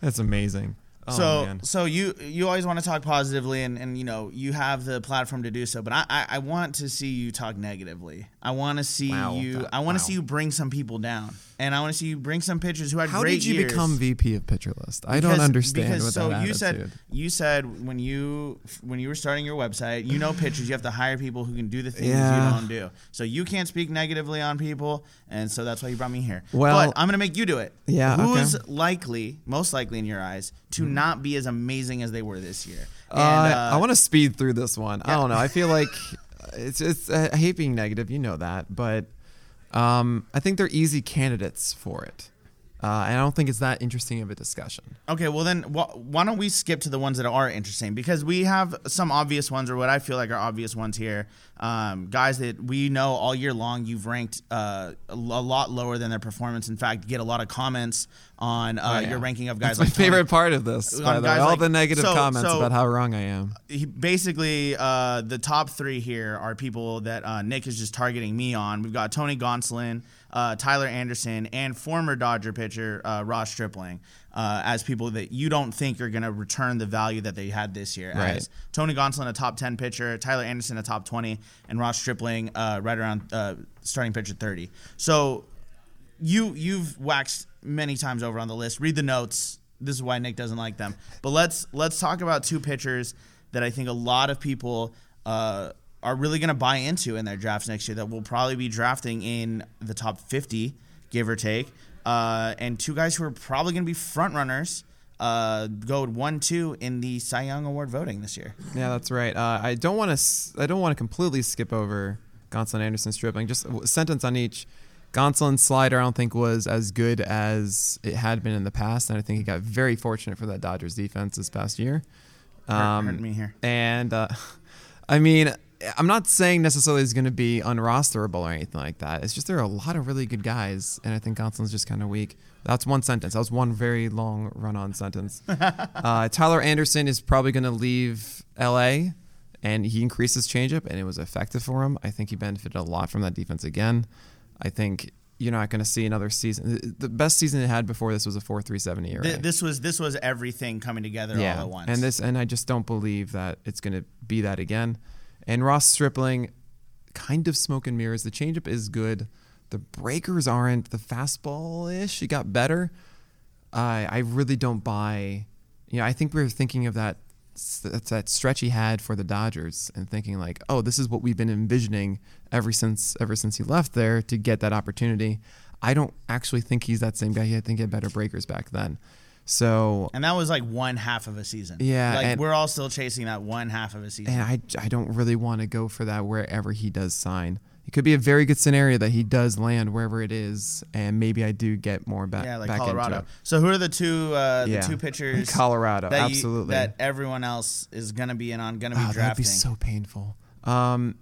that's amazing." Oh, so man. so you you always want to talk positively and, and you know you have the platform to do so but I, I, I want to see you talk negatively I want to see Wow, you that- I want to wow. see you bring some people down and I want to see you bring some pitchers who had how great did you years. become VP of Pitcher List? I don't Because- understand because what so that you attitude. said you said when you when you were starting your website you know pitchers you have to hire people who can do the things Yeah. you don't do so you can't speak negatively on people and so that's why you brought me here Well- but I'm gonna make you do it Yeah, who's okay. likely most likely in your eyes to not be as amazing as they were this year Uh, and, I want to speed through this one. I don't know. I feel like [LAUGHS] it's it's. I hate being negative. You know that, but um, I think they're easy candidates for it. Uh, and I don't think it's that interesting of a discussion. Okay, well then, wh- why don't we skip to the ones that are interesting because we have some obvious ones, or what I feel like are obvious ones here. Um, guys that we know all year long, you've ranked uh, a lot lower than their performance. In fact, get a lot of comments on uh, Oh, yeah. your ranking of guys. That's like my favorite part of this. By the way, all like- the negative so- comments so- about how wrong I am. he, basically uh, the top three here are people that uh, Nick is just targeting me on. We've got Tony Gonsolin, uh, Tyler Anderson, and former Dodger pitcher uh, Ross Stripling uh, as people that you don't think are going to return the value that they had this year. Right. As Tony Gonsolin, a top 10 pitcher, Tyler Anderson, a top 20, and Ross Stripling, uh, right around uh, starting pitcher 30. So you you've waxed many times over on the list. Read the notes. This is why Nick doesn't like them. But let's let's talk about two pitchers that I think a lot of people uh, are really going to buy into in their drafts next year. That will probably be drafting in the top fifty, give or take. Uh, and two guys who are probably going to be front runners. Uh, go one two in the Cy Young Award voting this year. Yeah, that's right. Uh, I don't want to. I don't want to completely skip over Gonsolin Anderson Stripling. Just a sentence on each. Gonsolin's slider, I don't think was as good as it had been in the past, and I think he got very fortunate for that Dodgers defense this past year. Hurt- hurt me here. And uh, [LAUGHS] I mean, I'm not saying necessarily he's going to be unrosterable or anything like that. It's just there are a lot of really good guys, and I think Gonsolin's just kind of weak. That's one sentence. That was one very long run-on sentence. [LAUGHS] uh, Tyler Anderson is probably going to leave L.A. and he increased his changeup, and it was effective for him. I think he benefited a lot from that defense again. I think you're not going to see another season. The- best season it had before this was a 4.37 ERA. Th- this was this was everything coming together all at once. and this and I just don't believe that it's going to be that again. And Ross Stripling, kind of smoke and mirrors. The changeup is good. The breakers aren't. The fastball ish. It got better. I I really don't buy. You know, I think we were thinking of that, that stretch he had for the Dodgers and thinking like, oh, this is what we've been envisioning ever since ever since he left there to get that opportunity. I don't actually think he's that same guy. I think he had better breakers back then. So And that was like one half of a season. Yeah, Like and- we're all still chasing that one half of a season. and I, I don't really want to go for that wherever he does sign. It could be a very good scenario that he does land wherever it is, and maybe I do get more back. yeah, like back Colorado. So who are the two uh, the Yeah. two [LAUGHS] pitchers Colorado, that you- absolutely. that everyone else is gonna be in on, gonna be Oh, that'd be so painful. Um,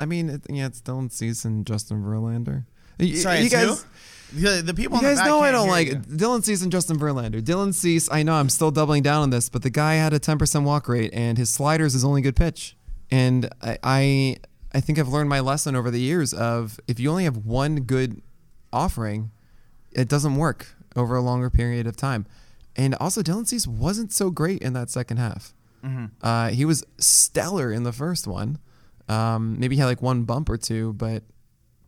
I mean, it, yeah, it's Dylan Cease and Justin Verlander. Sorry, you guys. who? The, the people You in the guys know I don't like you. Dylan Cease and Justin Verlander. Dylan Cease, I know I'm still doubling down on this, but the guy had a 10% walk rate, and his sliders is only good pitch. And I, I, I think I've learned my lesson over the years of if you only have one good offering, it doesn't work over a longer period of time. And also, Dylan Cease wasn't so great in that second half. Mm-hmm. Uh, he was stellar in the first one. Um, maybe he had like one bump or two, but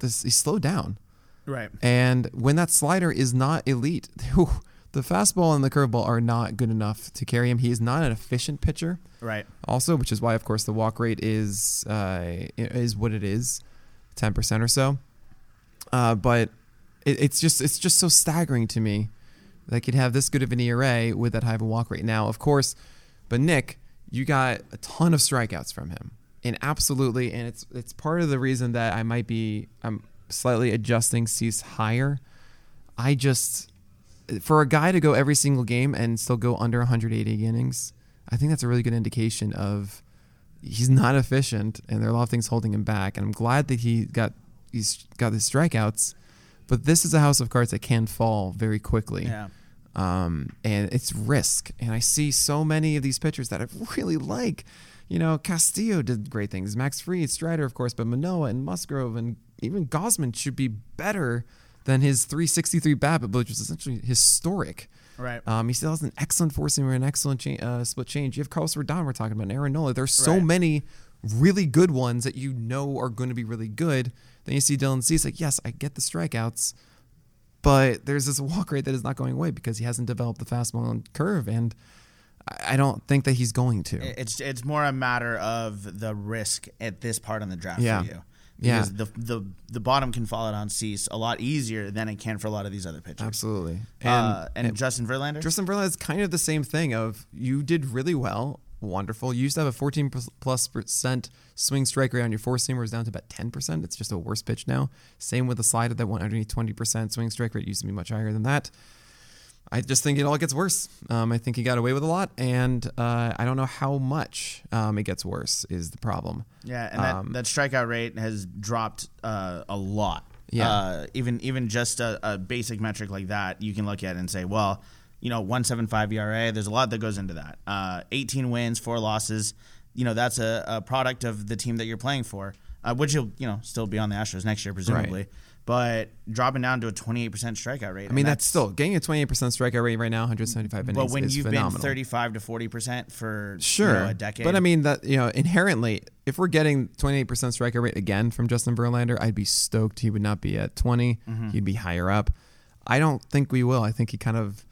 this he slowed down. Right. And when that slider is not elite, [LAUGHS] the fastball and the curveball are not good enough to carry him. He is not an efficient pitcher. Right. Also, which is why, of course, the walk rate is uh, is what it is, ten percent or so. Uh, but it, it's just it's just so staggering to me that could have this good of an ERA with that high of a walk rate. Now, of course, but Nick, you got a ton of strikeouts from him, and absolutely, and it's it's part of the reason that I might be I'm slightly adjusting Cease higher. I just for a guy to go every single game and still go under 180 innings, I think that's a really good indication of he's not efficient and there are a lot of things holding him back. And I'm glad that he got he's got his strikeouts, but this is a house of cards that can fall very quickly. Yeah. Um, and it's risk. And I see so many of these pitchers that I really like. You know, Castillo did great things. Max Fried, Strider, of course, but Manoah and Musgrove and even Gausman should be better than his 363 BABIP, which was essentially historic. Right. Um, he still has an excellent four seamer, an excellent cha- uh, split change. You have Carlos Rodon, we're talking about, and Aaron Nola. There's so Right. many really good ones that you know are going to be really good. Then you see Dylan Cease, like, yes, I get the strikeouts, but there's this walk rate that is not going away because he hasn't developed the fastball and curve, and I don't think that he's going to. It's it's more a matter of the risk at this part in the draft Yeah. for you. Yeah. Because the, the the bottom can fall out on Cease a lot easier than it can for a lot of these other pitchers. Absolutely. Uh, and, Justin Verlander. Justin Verlander is kind of the same thing of you did really well, wonderful. You used to have a 14 plus- plus percent swing strike rate on your four seamers down to about 10%. It's just a worse pitch now. Same with the slider that went underneath 20% swing strike rate used to be much higher than that. I just think it all gets worse. Um, I think he got away with a lot, and uh, I don't know how much um, it gets worse is the problem. Yeah, and that, Um, that strikeout rate has dropped uh, a lot. Yeah. Uh, even even just a, a basic metric like that, you can look at it and say, well, you know, 175 ERA, there's a lot that goes into that. Uh, 18 wins, four losses. You know, that's a, a product of the team that you're playing for, uh, which you'll, you know, still be on the Astros next year, presumably. But dropping down to a 28% strikeout rate. I mean, that's, still getting a 28% strikeout rate right now, 175 innings. But when you've phenomenal. been 35 to 40% for you Sure, know, a decade. But I mean that you know inherently, if we're getting 28% strikeout rate again from Justin Verlander, I'd be stoked. He would not be at 20. Mm-hmm. He'd be higher up. I don't think we will. I think he kind of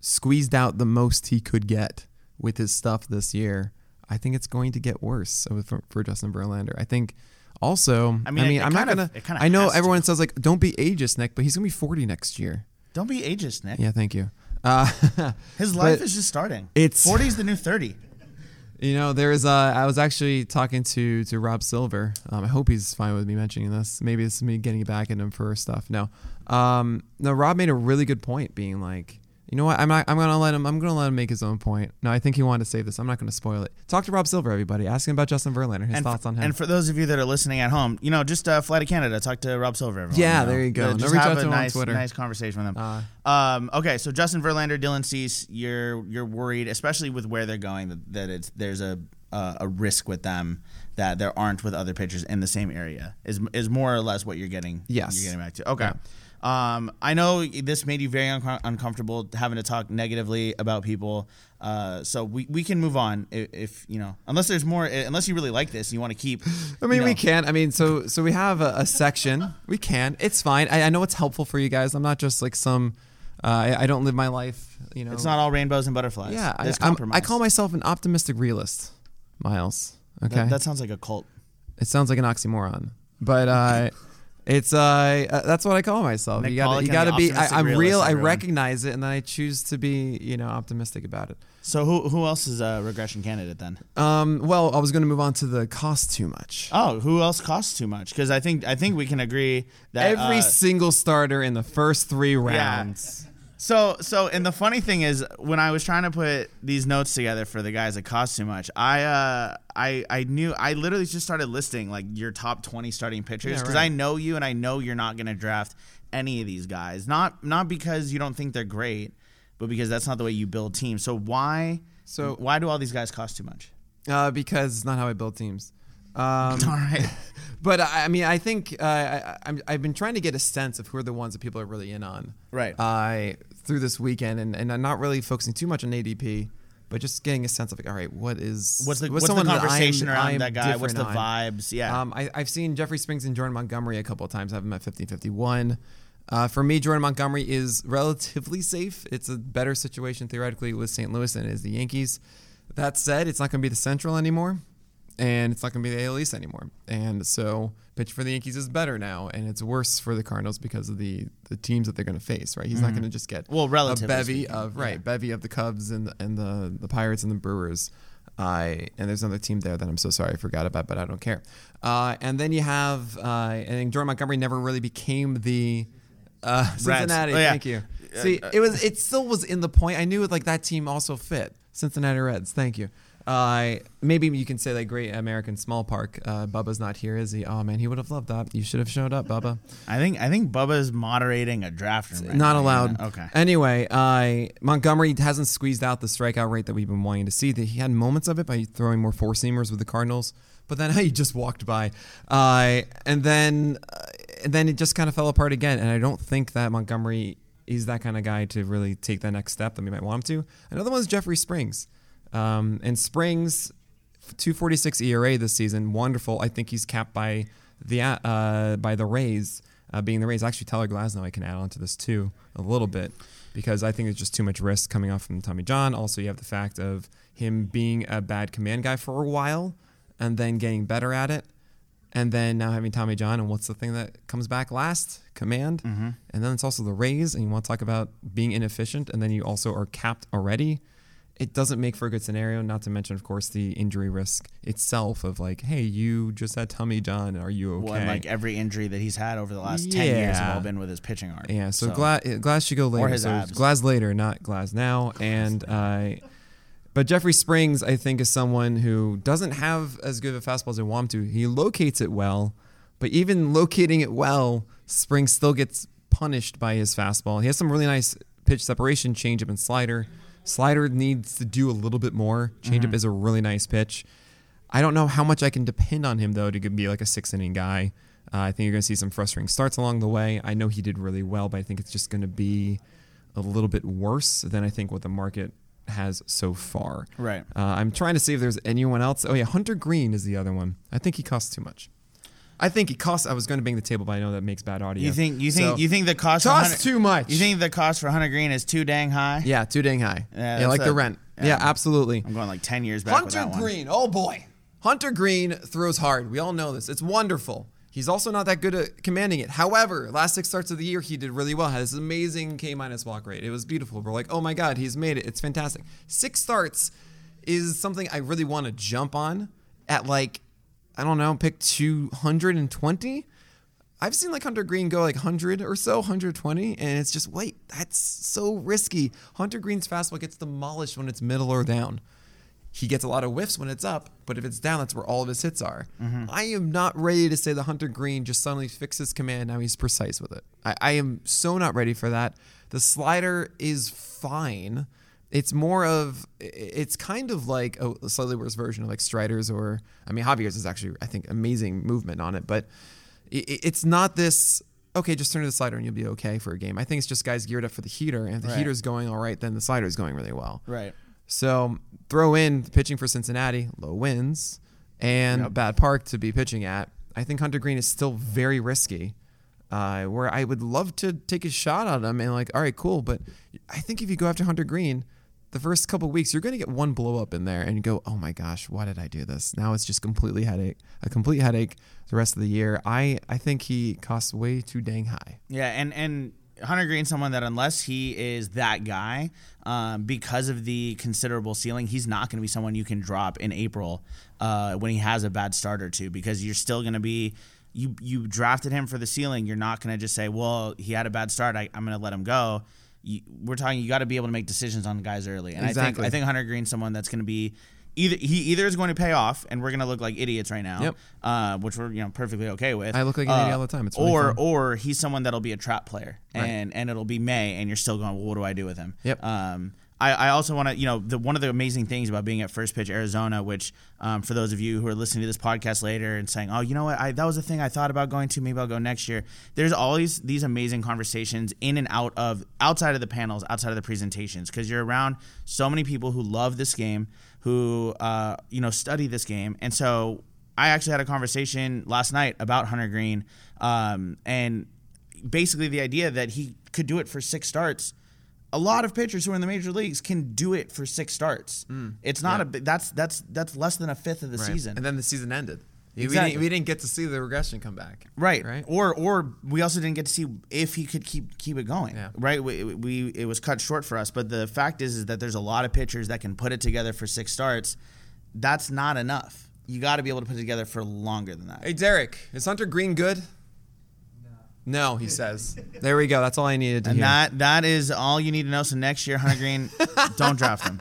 squeezed out the most he could get with his stuff this year. I think it's going to get worse for, for Justin Verlander. I think. Also, I I mean, mean, it- it I'm not gonna. of I know has to. everyone says like, "Don't be ageist, Nick," but he's gonna be 40 next year. Don't be ageist, Nick. Yeah, thank you. Uh, [LAUGHS] His life is just starting. it's- 40 is the new 30. You know, there's uh, I was actually talking to to Rob Silver. Um, I hope he's fine with me mentioning this. Maybe it's me getting back at him for stuff. No, um, no. Rob made a really good point, being like, you know what, I'm not, I'm gonna let him. I'm gonna let him make his own point. No, I think he wanted to save this. I'm not gonna spoil it. Talk to Rob Silver, everybody. Ask him about Justin Verlander, his and thoughts for, on him. And for those of you that are listening at home, you know, just uh, fly to Canada, talk to Rob Silver. Everyone, Yeah, you know. there you go. Uh, No, just reach have out a to him on nice, Twitter. nice conversation with him. Uh, um, okay, so Justin Verlander, Dylan Cease, you're you're worried, especially with where they're going, that, that it's there's a uh, a risk with them that there aren't with other pitchers in the same area. Is is more or less what you're getting. Yes. you're getting back to. Okay. Um, I know this made you very uncom- uncomfortable having to talk negatively about people. Uh, so we, we can move on if, if you know, unless there's more, unless you really like this and you want to keep. [LAUGHS] I mean, you we know- can. I mean, so so we have a, a section. We can. It's fine. I, I know it's helpful for you guys. I'm not just like some. Uh, I, I don't live my life. You know, It's not all rainbows and butterflies. Yeah, I, there's I'm- compromise. I call myself an optimistic realist, Miles. Okay, That, that sounds like a cult. it sounds like an oxymoron, but uh, [LAUGHS] it's uh, uh, that's what I call myself. Nick you gotta, Pollack you gotta be. I, I'm realist, real. I everyone. recognize it, and then I choose to be, you know, optimistic about it. So who who else is a regression candidate then? Um, well, I was going to move on to the cost too much. Oh, who else costs too much? Because I think I think we can agree that Every uh, single starter in the first three rounds. So so and the funny thing is when I was trying to put these notes together for the guys that cost too much, I uh I I knew I literally just started listing like your top 20 starting pitchers Yeah, because right. I know you and I know you're not going to draft any of these guys. Not not because you don't think they're great, but because that's not the way you build teams. So why So- why do all these guys cost too much? Uh, because it's not how I build teams. Um, [LAUGHS] All right. [LAUGHS] But I I mean, I think uh, I, I'm, I've been trying to get a sense of who are the ones that people are really in on. Right. Uh, through this weekend, and, and I'm not really focusing too much on ADP, but just getting a sense of like, all right, what is What's the what's, the that conversation I'm- around I'm that guy? What's the on? vibes? Yeah. Um, I, I've seen Jeffrey Springs and Jordan Montgomery a couple of times. I have him at 1551. Uh, for me, Jordan Montgomery is [LAUGHS] relatively safe. It's a better situation theoretically with St. Louis than it is the Yankees. That said, it's not going to be the Central anymore, and it's not going to be the AL East anymore. And so, pitch for the Yankees is better now, and it's worse for the Cardinals because of the the teams that they're going to face. Right? He's not going to just get Mm-hmm. Well, a relatively bevy speaking, of right bevy of the Cubs and the, and the the Pirates and the Brewers. I and there's another team there that I'm so sorry I forgot about, but I don't care. Uh, and then you have uh, I think Jordan Montgomery never really became the uh, Cincinnati. Oh, yeah. Thank you. See, it was it still was in the point. I knew like that team also fit Cincinnati Reds. Thank you. Uh, maybe you can say like Great American Small Park. Uh, Bubba's not here, is he? Oh man, he would have loved that. You should have showed up, Bubba. [LAUGHS] I think I think Bubba's moderating a draft. Right Not now. allowed. Okay. Anyway, uh, Montgomery hasn't squeezed out the strikeout rate that we've been wanting to see. That he had moments of it by throwing more four seamers with the Cardinals, but then [LAUGHS] he just walked by, uh, and then uh, and then it just kind of fell apart again. And I don't think that Montgomery is that kind of guy to really take that next step that we might want him to. Another one is Jeffrey Springs, um, and Springs. 246 ERA this season, wonderful. I think he's capped by the uh, by the Rays, uh, being the Rays. Actually, Tyler Glasnow I can add on to this too a little bit because I think it's just too much risk coming off from Tommy John. Also, you have the fact of him being a bad command guy for a while and then getting better at it, and then now having Tommy John. And what's the thing that comes back last? Command. Mm-hmm. And then it's also the Rays, and you want to talk about being inefficient, and then you also are capped already it doesn't make for a good scenario. Not to mention, of course, the injury risk itself of like, hey, you just had tummy John. Are you okay? Well, and like every injury that he's had over the last ten years have all been with his pitching arm. yeah. So, Glass, Glass should go later. his so abs. Glass later, not Glass now. And uh, but Jeffrey Springs, I think, is someone who doesn't have as good of a fastball as I want him to. He locates it well, but even locating it well, Springs still gets punished by his fastball. He has some really nice pitch separation, changeup, and slider. Slider needs to do a little bit more. Changeup is a really nice pitch. I don't know how much I can depend on him though to be like a six inning guy. Uh, I think you're going to see some frustrating starts along the way. I know he did really well, but I think it's just going to be a little bit worse than I think what the market has so far. Right. Uh, I'm trying to see if there's anyone else. Oh yeah, Hunter Greene is the other one. I think he costs too much. I think it costs. I was going to bang the table, but I know that makes bad audio. You think you think So- you think the cost Costs too much. You think the cost for Hunter Greene is too dang high? Yeah, too dang high. Yeah, Yeah, like a- the rent. yeah. Yeah, absolutely. I'm going like ten years back with Hunter. Greene, oh boy. Hunter Greene throws hard. We all know this. It's wonderful. He's also not that good at commanding it. However, last six starts of the year, he did really well. Had this amazing K minus walk rate. It was beautiful. We're like, oh my God, he's made it. It's fantastic. Six starts is something I really want to jump on at like, I don't know, pick 220. I've seen like Hunter Greene go like 100 or so, 120, and it's just, wait, that's so risky. Hunter Greene's fastball gets demolished when it's middle or down. He gets a lot of whiffs when it's up, but if it's down, that's where all of his hits are. Mm-hmm. I am not ready to say that Hunter Greene just suddenly fixes his command. Now he's precise with it. I, I am so not ready for that. The slider is fine. It's more of, it's kind of like a slightly worse version of like Strider's or, I mean, Javier's is actually, I think, amazing movement on it, but it's not this okay just turn to the slider and you'll be okay for a game i think it's just guys geared up for the heater and if the Right. heater's going all right then the slider's going really well Right. so throw in pitching for cincinnati low wins and Yep. bad park to be pitching at i think hunter greene is still very risky uh, where i would love to take a shot at him and like all right cool but i think if you go after hunter greene the first couple weeks you're going to get one blow up in there and you go oh my gosh why did i do this now it's just completely headache a complete headache the rest of the year i i think he costs way too dang high Yeah, and and Hunter Greene's someone that unless he is that guy, um, because of the considerable ceiling, he's not going to be someone you can drop in April uh, when he has a bad start or two because you're still going to be. You, you drafted him for the ceiling. You're not going to just say, well, he had a bad start. I, I'm going to let him go. You, we're talking. You got to be able to make decisions on guys early, and I think I think Hunter Greene's someone that's going to be either he either is going to pay off, and we're going to look like idiots right now, Yep. uh, which we're you know perfectly okay with. I look like an idiot all the time. It's really or fun. or he's someone that'll be a trap player, Right. and and it'll be May, and you're still going. Well, what do I do with him? Yep. Um, I, I also want to, you know, the, one of the amazing things about being at First Pitch Arizona, which um, for those of you who are listening to this podcast later and saying, oh, you know what, I, that was the thing I thought about going to, maybe I'll go next year. There's always these amazing conversations in and out of, outside of the panels, outside of the presentations, because you're around so many people who love this game, who, uh, you know, study this game. And so I actually had a conversation last night about Hunter Greene, um, and basically the idea that he could do it for six starts. A lot of pitchers who are in the major leagues can do it for six starts. Mm. it's not a bi- that's that's that's less than a fifth of the Right. season. And then the season ended. We didn't, we didn't get to see the regression come back. Right. Right. Or or we also didn't get to see if he could keep keep it going. Yeah. Right. We, we it was cut short for us, but the fact is is that there's a lot of pitchers that can put it together for six starts. That's not enough. You got to be able to put it together for longer than that. Hey, Derek, is Hunter Greene good? No, he says. There we go. That's all I needed to And hear. that that is all you need to know. So next year, Hunter Greene, [LAUGHS] don't draft him.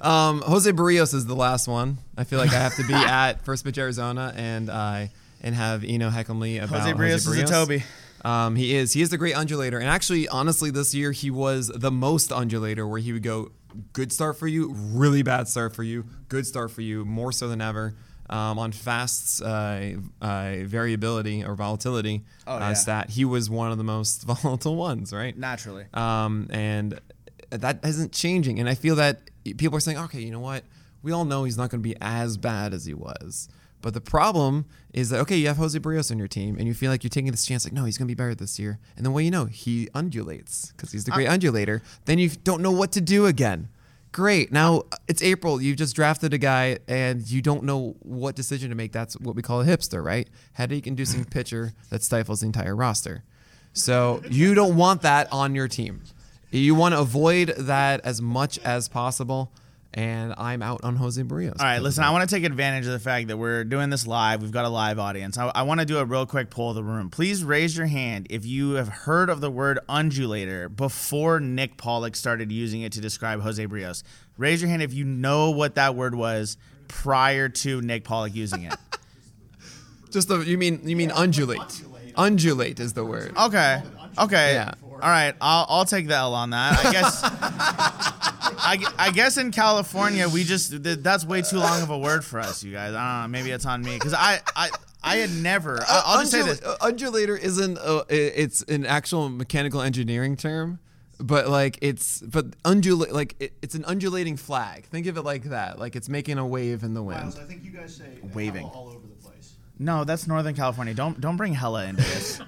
Um, Jose Berrios is the last one. I feel like I have to be [LAUGHS] at First Pitch Arizona and I and have Eno heckle me about Jose Berrios is a Toby. Um, he is. He is the great undulator. And actually, honestly, this year he was the most undulator, where he would go good start for you, really bad start for you, good start for you, more so than ever. Um, on fast's uh, uh, variability or volatility Oh, uh, yeah. stat, he was one of the most [LAUGHS] volatile ones, right? Naturally. Um, and that isn't changing. And I feel that people are saying, okay, you know what? We all know he's not going to be as bad as he was. But the problem is that, okay, you have Jose Berrios on your team and you feel like you're taking this chance, like, no, he's going to be better this year. And then what you know, he undulates because he's the great undulator. Then you don't know what to do again. Great. Now it's April. You just drafted a guy and you don't know what decision to make. That's what we call a hipster, right? Headache inducing [LAUGHS] pitcher that stifles the entire roster. So you don't want that on your team. You want to avoid that as much as possible. And I'm out on Jose Berrios. All right, listen, I want to take advantage of the fact that we're doing this live. We've got a live audience. I, I want to do a real quick poll of the room. Please raise your hand if you have heard of the word undulator before Nick Pollack started using it to describe Jose Berrios. Raise your hand if you know what that word was prior to Nick Pollack using it. [LAUGHS] Just the you mean you mean undulate. Undulate is the word. Okay. Okay. Yeah. All right. I'll, I'll take the L on that. I guess. [LAUGHS] I, I guess in California we just that's way too long of a word for us, you guys. I don't know. Maybe it's on me because I, I I had never. I, I'll just say this. Uh, Undulator isn't. Uh, i- it's an actual mechanical engineering term, but like it's but undulate like it, it's an undulating flag. Think of it like that. Like it's making a wave in the wind. Miles, I think you guys say Waving. hella all over the place. No, that's Northern California. Don't don't bring hella into this.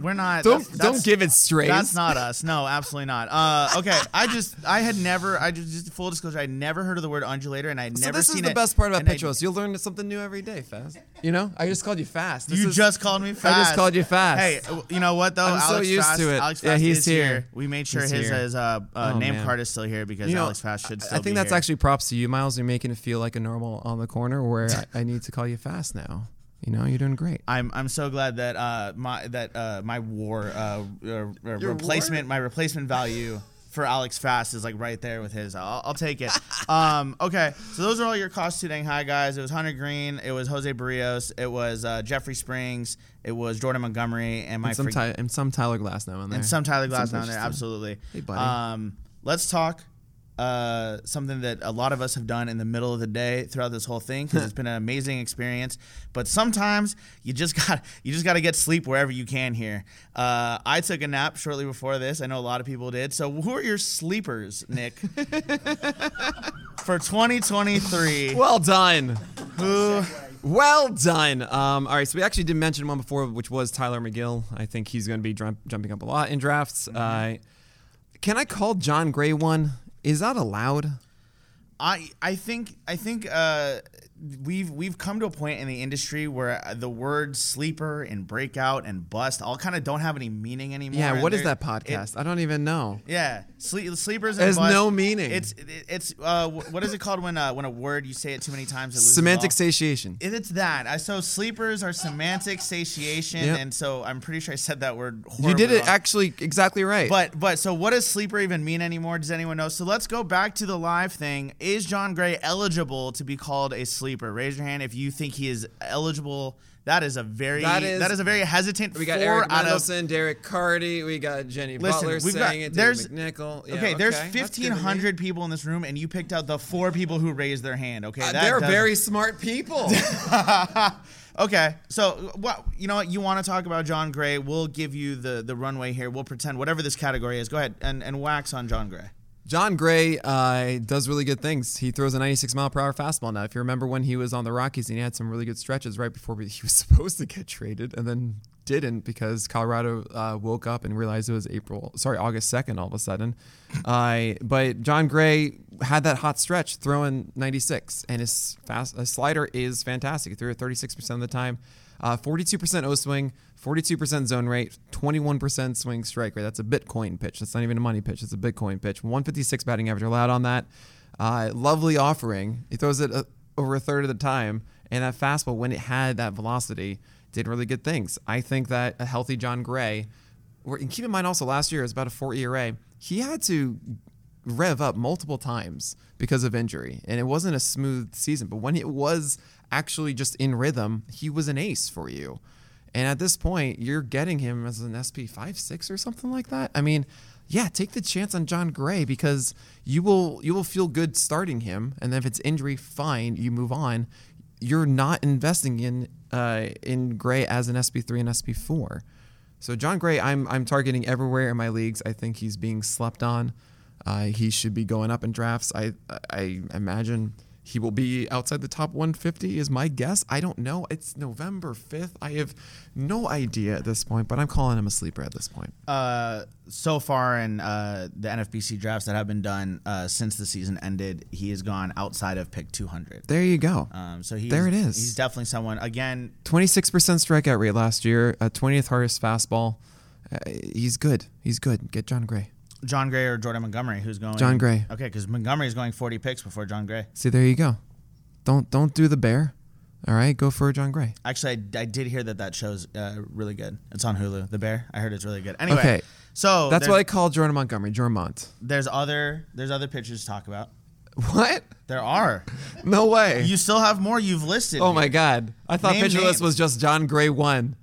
We're not. Don't that's- don't that's- give it straight. That's not us. No, absolutely not. Uh, okay, I just I had never. I just, just full disclosure. I never heard of the word undulator, and I So never this seen is the it, best part about Petros. You'll learn something new every day, fast. You know, I just called you fast. This You is- just called me fast. I just called you fast. Hey, you know what though? I'm so Alex used Fast, to it. Alex Yeah, he's is here. We made sure He's his, his uh, uh, Oh, name man. card is still here because You know, Alex Fast should I- still I think that's here. actually props to you, Miles. You're making it feel like a normal on the corner where [LAUGHS] I, I need to call you fast now. You know, you're doing great. I'm I'm so glad that uh my that uh my war uh, uh, uh replacement my replacement value for Alex Fast is like right there with his. I'll, I'll take it. Um, okay, so those are all your costs to dang high guys. It was Hunter Greene, it was Jose Berrios, it was uh, Jeffrey Springs, it was Jordan Montgomery, and my And some, frig- Ty- and some Tyler Glasnow in there. and some Tyler Glasnow down there. Absolutely. Hey, buddy. Um, let's talk uh, something that a lot of us have done in the middle of the day throughout this whole thing because [LAUGHS] it's been an amazing experience. But sometimes you just [LAUGHS] got you just got to get sleep wherever you can. Here, uh, I took a nap shortly before this. I know a lot of people did. So, who are your sleepers, Nick, [LAUGHS] for 2023? Well done. Who? Well done. Um, all right, so we actually did mention one before, which was Tylor Megill. I think he's going to be jump, jumping up a lot in drafts. Uh, can I call Jon Gray one? Is that allowed? I I think I think uh, we've we've come to a point in the industry where uh, the words sleeper and breakout and bust all kind of don't have any meaning anymore. Yeah. What is that podcast? I don't even know. Yeah, sleep, sleepers. Bust, no meaning. It's it, it's uh, what is it called when uh, when a word you say it too many times it loses Semantic satiation. If It's that. I so sleepers are semantic satiation, Yep. and so I'm pretty sure I said that word. You did it wrong. actually exactly right. But but so what does sleeper even mean anymore? Does anyone know? So let's go back to the live thing. Is Jon Gray eligible to be called a sleeper? Raise your hand if you think he is eligible. That is a very That that is- is, a very hesitant we got four Eric of Mendelson, Derek Carty, we got Jenny Listen, Butler we've saying got- it. there's- McNichol. Yeah, okay, there's good to me. 1500 people in this room and you picked out the four people who raised their hand okay Uh, that they're very smart people. [LAUGHS] okay so what you know what you want to talk about jon gray we'll give you the the runway here we'll pretend whatever this category is go ahead and and wax on jon gray Jon Gray uh, does really good things. He throws a 96 mile per hour fastball now. If you remember when he was on the Rockies and he had some really good stretches right before [LAUGHS] he was supposed to get traded and then didn't because Colorado uh, woke up and realized it was April, sorry, August 2nd all of a sudden. Uh, but Jon Gray had that hot stretch throwing 96, and his fast his slider is fantastic. He threw it 36% of the time. Uh, 42% O swing, 42% zone rate, 21% swing strike rate. That's a Bitcoin pitch. That's not even a money pitch. It's a Bitcoin pitch. 156 batting average allowed on that. Uh, lovely offering. He throws it uh, over a third of the time, and that fastball, when it had that velocity, did really good things. I think that a healthy Jon Gray, and keep in mind also last year it was about a four ERA. He had to rev up multiple times because of injury, and it wasn't a smooth season. But when it was actually just in rhythm, he was an ace for you. And at this point, you're getting him as an SP five six or something like that. I mean, yeah, take the chance on Jon Gray because you will you will feel good starting him, and then if it's injury, fine, you move on. You're not investing in uh, in Gray as an SP three and SP four. So Jon Gray, I'm I'm targeting everywhere in my leagues. I think he's being slept on. Uh, he should be going up in drafts. I I imagine he will be outside the top 150 is my guess. I don't know. It's November 5th. I have no idea at this point, but I'm calling him a sleeper at this point. Uh, so far in uh, the NFBC drafts that have been done uh, since the season ended, he has gone outside of pick 200. There you go. Um, so he's, there it is. He's definitely someone. Again, 26% strikeout rate last year, a 20th hardest fastball. Uh, he's good. He's good. Get Jon Gray. Jon Gray or Jordan Montgomery, who's going? Jon Gray. Okay, because Montgomery is going 40 picks before Jon Gray. See, there you go. Don't don't do the bear. All right, go for Jon Gray. Actually, I, I did hear that that show's uh, really good. It's on Hulu. The Bear. I heard it's really good. Anyway, Okay. so That's what I call Jordan Montgomery, Jormont. there's other there's other pitchers to talk about. What? There are. No way. You still have more you've listed. oh here. my God. I thought Name pitcher list was just Jon Gray one,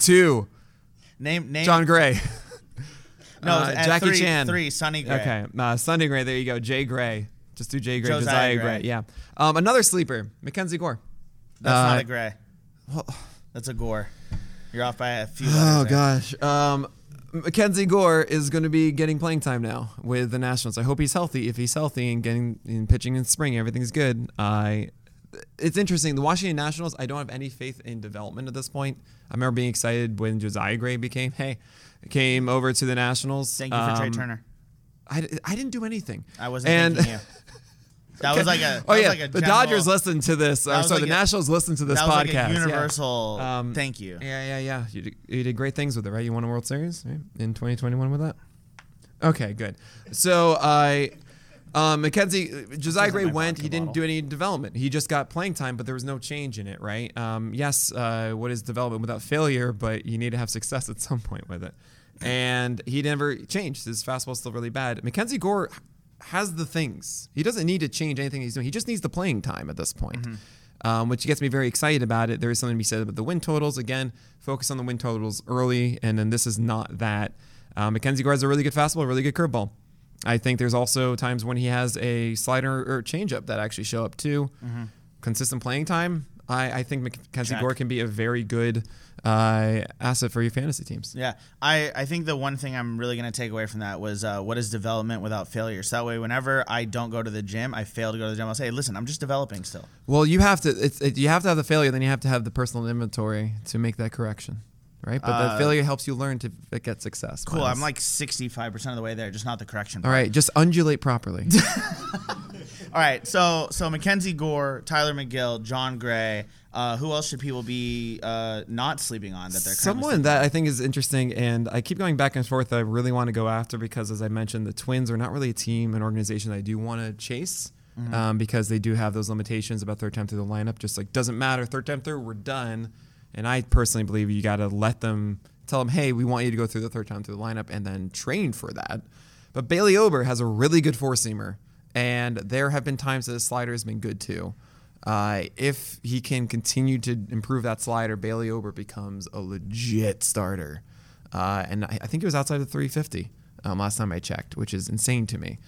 two, [LAUGHS] Name name Jon Gray. No, Uh, Jackie three, Chan. Three. Sonny Gray. Okay, uh, Sunday Gray. There you go. Jay Gray. Just do Jay Gray. Josiah Josiah, Gray. Gray. Yeah. Um, another sleeper, Mackenzie Gore. That's Uh, not a Gray. Well, That's a Gore. You're off by a few. Oh gosh. Um, Mackenzie Gore is going to be getting playing time now with the Nationals. I hope he's healthy. If he's healthy and getting in pitching in spring, everything's good. I. It's interesting. The Washington Nationals. I don't have any faith in development at this point. I remember being excited when Josiah Gray became hey, came over to the Nationals. Thank you for Trea Um, Turner. I, I didn't do anything. I wasn't and, you. That was like a. Oh yeah, like a the general- Dodgers listen to this. Or sorry, like the Nationals listen to this was like podcast. a yeah. universal. Um, thank you. Yeah, yeah, yeah. You did, you did great things with it, right? You won a World Series right? in 2021 with that. Okay, good. So I, um, Mackenzie Josiah Gray went. He didn't bottle. do any development. He just got playing time, but there was no change in it, right? Um, yes, uh, what is development without failure? But you need to have success at some point with it. And he never changed. His fastball's still really bad. Mackenzie Gore has the things. He doesn't need to change anything he's doing. He just needs the playing time at this point um, which gets me very excited about it. There is something to be said about the win totals. Again, focus on the win totals early, and then this is not that. Um, Mackenzie Gore has a really good fastball, a really good curveball. I think there's also times when he has a slider or changeup that actually show up too. Consistent playing time. I, I think Mackenzie Check. Gore can be a very good uh, asset for your fantasy teams. Yeah, I, I think the one thing I'm really going to take away from that was uh, what is development without failure. So that way, whenever I don't go to the gym, I fail to go to the gym. I'll say, listen, I'm just developing still. Well, you have to. It's, it, you have to have the failure, then you have to have the personal inventory to make that correction, right? But Uh, the failure helps you learn to get success. Cool. Miles. I'm like 65% of the way there, just not the correction. All part. right, just undulate properly. [LAUGHS] All right. So so Mackenzie Gore, Tylor Megill, Jon Gray. Uh, who else should people be uh, not sleeping on that they're Someone that I think is interesting, and I keep going back and forth. I really want to go after because, as I mentioned, the Twins are not really a team, an organization that I do want to chase Mm-hmm. um, because they do have those limitations about third time through the lineup. Just like doesn't matter, third time through, we're done. And I personally believe you got to let them tell them, hey, we want you to go through the third time through the lineup, and then train for that. But Bailey Ober has a really good four seamer, and there have been times that his slider has been good too. Uh, if he can continue to improve that slider, Bailey Ober becomes a legit starter. Uh, and I, I think he was outside of 350 um, last time I checked, which is insane to me.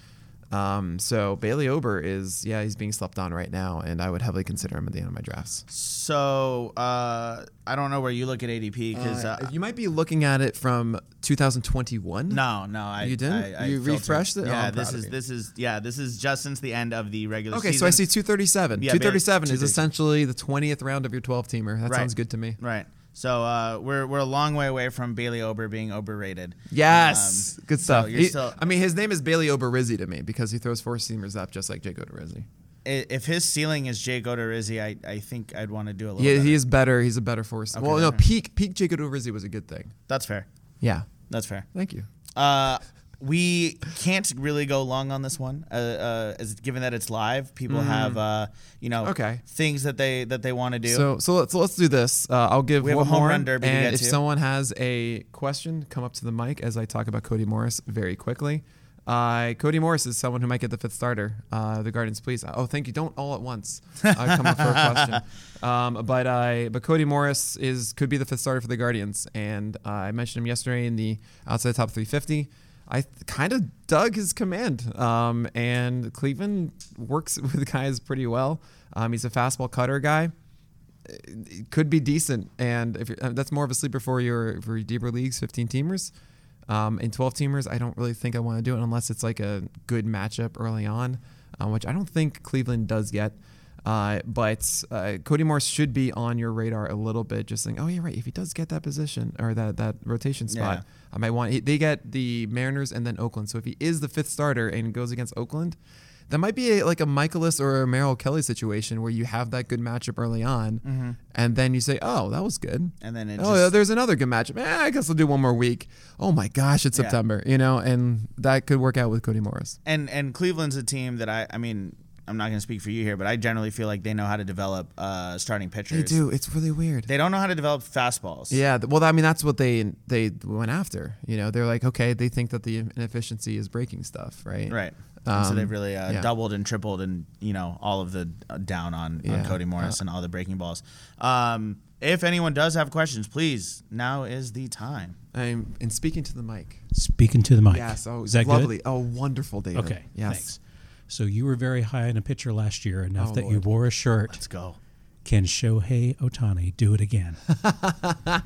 Um, so Bailey Ober is, yeah, he's being slept on right now, and I would heavily consider him at the end of my drafts. So uh, I don't know where you look at ADP because uh, you might be looking at it from 2021. no, no, I You didn't? I, I You refreshed it? Oh, Yeah, I'm this is this is yeah, this is just since the end of the regular season. Okay, season. so I see 237. Yeah, 237 is 237. essentially the 20th round of your 12 teamer. That Right. sounds good to me. Right. So uh, we're we're a long way away from Bailey Ober being overrated. Yes, Um, good so stuff. you're He- still- I mean, his name is Bailey Oberizzi to me because he throws four seamers up just like Jake Odorizzi. if his ceiling is Jake Odorizzi, I I think I'd want to do a little. Yeah, better. he is better. He's a better four seamer. Okay, well, no, alright. peak peak Jake Odorizzi was a good thing. That's fair. Yeah, That's fair. thank you. Uh, we can't really go long on this one, uh, uh, as given that it's live. People have, uh, you know, Mm. Okay. things that they that they want to do. So so let's so let's do this. Uh, I'll give We have a one home more, run derby to and if to. someone has a question, come up to the mic as I talk about Cody Morris very quickly. Uh, Cody Morris is someone who might get the fifth starter. Uh, the Guardians, please. Oh, thank you. Don't all at once come up for a [LAUGHS] question. Um, but uh, but Cody Morris is could be the fifth starter for the Guardians, and uh, I mentioned him yesterday in the outside top 350. I kind of dug his command, um, and Cleveland works [LAUGHS] with guys pretty well. Um, he's a fastball cutter guy it could be decent, and if uh, that's more of a sleeper for your for your deeper leagues, 15 teamers. Um, in 12 teamers, I don't really think I want to do it unless it's like a good matchup early on, um, which I don't think Cleveland does yet. Uh, but uh, Cody Morris should be on your radar a little bit, just saying, oh yeah, right. If he does get that position or that that rotation spot, Yeah. I might want. They get the Mariners and then Oakland. So if he is the fifth starter and goes against Oakland, that might be a, like a Mikolas or a Merrill Kelly situation where you have that good matchup early on, and then you say, "Oh, that was good," And then oh, just- there's another good matchup. Eh, I guess I'll do one more week. Oh my gosh, it's Yeah. September, you know, and that could work out with Cody Morris. and and Cleveland's a team that I I mean I'm not going to speak for you here, but I generally feel like they know how to develop uh, starting pitchers. They do. It's really weird. They don't know how to develop fastballs. Yeah, well, I mean, that's what they they went after. You know, they're like, okay, they think that the inefficiency is breaking stuff, right? Right. And so Um, they've really uh, yeah. doubled and tripled and you know all of the uh, down on, on Cody Morris and all the breaking balls. Um, if anyone does have questions, please now is the time. I'm and speaking to the mic. Speaking to the mic. Yes. Oh, Is that lovely. good? Oh, wonderful, David. Okay. Yes. Thanks. So you were very high on a pitcher last year, enough Oh, that you wore a shirt. Let's go. Can Shohei Ohtani do it again? [LAUGHS]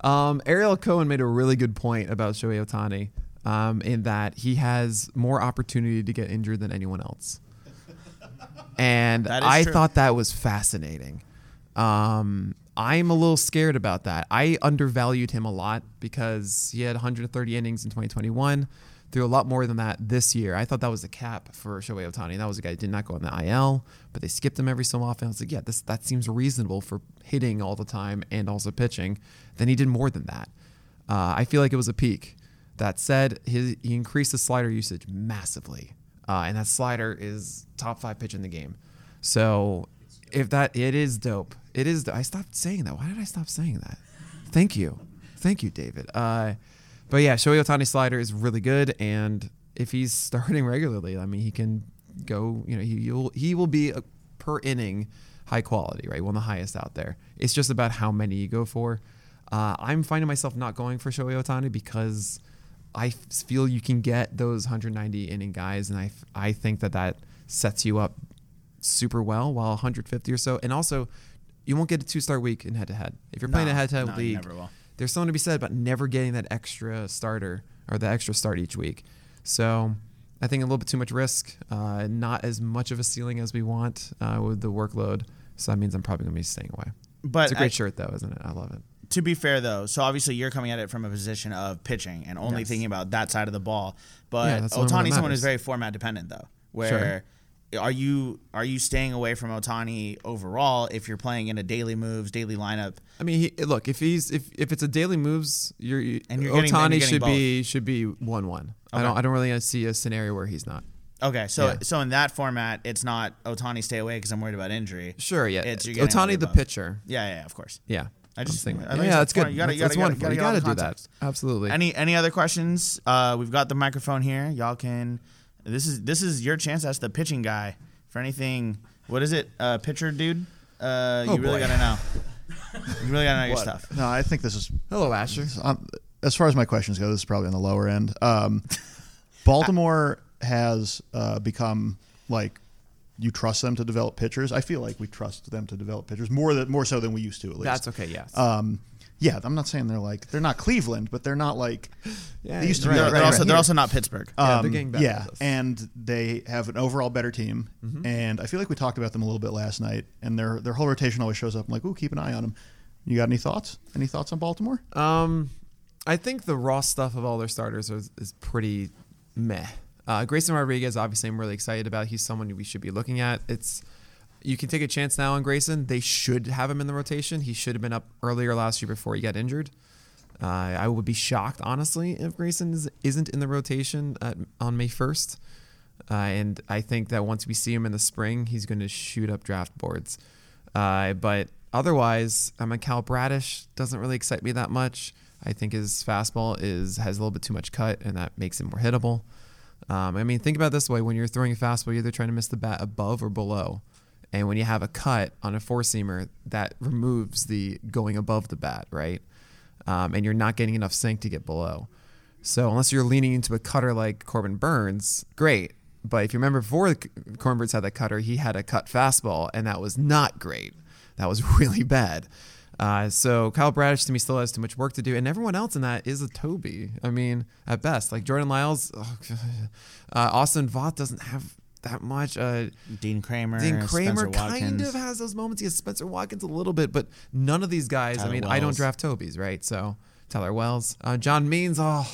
Um, Ariel Cohen made a really good point about Shohei Ohtani um, in that he has more opportunity to get injured than anyone else. And I true. thought that was fascinating. Um, I'm a little scared about that. I undervalued him a lot because he had 130 innings in 2021, threw a lot more than that this year. I thought that was the cap for Shohei Ohtani. That was a guy who did not go on the IL, but they skipped him every so often. I was like, yeah, this that seems reasonable for hitting all the time and also pitching. Then he did more than that. Uh, I feel like it was a peak. That said, his, he increased the slider usage massively, uh, and that slider is top five pitch in the game. So, if that it is dope, it is. I stopped saying that. Why did I stop saying that? Thank you, thank you, David. Uh, but yeah, Shohei Ohtani slider is really good, and if he's [LAUGHS] starting regularly, I mean, he can go. You know, he will he will be a per inning high quality, right? One of the highest out there. It's just about how many you go for. Uh, I'm finding myself not going for Shohei Ohtani because I feel you can get those 190 inning guys, and I I think that that sets you up super well while 150 or so. And also, you won't get a two star week in head to head. If you're playing No, a head to head league, never will. There's something to be said about never getting that extra starter or the extra start each week. So I think a little bit too much risk, uh, not as much of a ceiling as we want uh, with the workload. So that means I'm probably going to be staying away. But It's a great I- shirt, though, isn't it? I love it. to be fair though, so obviously you're coming at it from a position of pitching and only Yes. thinking about that side of the ball. But Yeah, that's the only one that Ohtani's someone who's very format dependent though. Where are you are you staying away from Ohtani overall if you're playing in a daily moves, daily lineup? I mean, he, look if he's if, if it's a daily moves, you're, And you're Ohtani should be should be one one. I don't I don't really see a scenario where he's not. Okay, so Yeah. so in that format, it's not Ohtani stay away because I'm worried about injury. Sure, yeah. It's- Ohtani the pitcher. Yeah, yeah, of course. Yeah. I just- I think yeah, that's good. You gotta- you that's gotta- wonderful. gotta You get all got to do that. Absolutely. Any any other questions? Uh, we've got the microphone here. Y'all can. This is this is your chance to ask the pitching guy for anything. What is it? Uh, pitcher dude. Uh, you Oh, really boy. gotta know. You really gotta know your What? stuff. No, I think this is Hello, Asher. um, as far as my questions go. This is probably on the lower end. Um, [LAUGHS] Baltimore has uh, become like you trust them to develop pitchers. I feel like we trust them to develop pitchers more than more so than we used to at least. That's okay. Yes. Um, yeah, I'm not saying they're like they're not Cleveland, but they're not like Yeah, they used to right, be. They're, they're right also they're also not Pittsburgh. Yeah, Um, they're getting better yeah, this. and they have an overall better team. Mm-hmm. And I feel like we talked about them a little bit last night. And their their whole rotation always shows up. I'm like, ooh, keep an eye on them. You got any thoughts? Any thoughts on Baltimore? Um, I think the raw stuff of all their starters is, is pretty meh. Uh, Grayson Rodriguez, obviously, I'm really excited about. He's someone we should be looking at. It's you can take a chance now on Grayson. They should have him in the rotation. He should have been up earlier last year before he got injured. Uh, I would be shocked, honestly, if Grayson is, isn't in the rotation at, on May 1st. Uh, and I think that once we see him in the spring, he's going to shoot up draft boards. Uh, but otherwise, I mean, Kyle Bradish doesn't really excite me that much. I think his fastball is has a little bit too much cut, and that makes it more hittable. Um, I mean, think about this way: when you're throwing a fastball, you're either trying to miss the bat above or below. And when you have a cut on a four seamer, that removes the going above the bat, right? Um, and you're not getting enough sink to get below. So unless you're leaning into a cutter like Corbin Burnes, great. But if you remember before Corbin Burnes had that cutter, he had a cut fastball, and that was not great. That was [LAUGHS] really bad. Uh, so Kyle Bradish to me still has too much work to do, and everyone else in that is a Toby. I mean, at best, like Jordan Lyles, oh, [LAUGHS] uh, Austin Voth doesn't have that much. Uh, Dean Kremer. Dean Kremer kind of has those moments. He has Spenser Watkins a little bit, but none of these guys. Tyler I mean, I don't draft Toby's, right? So Tyler Wells, uh, John Means. Oh,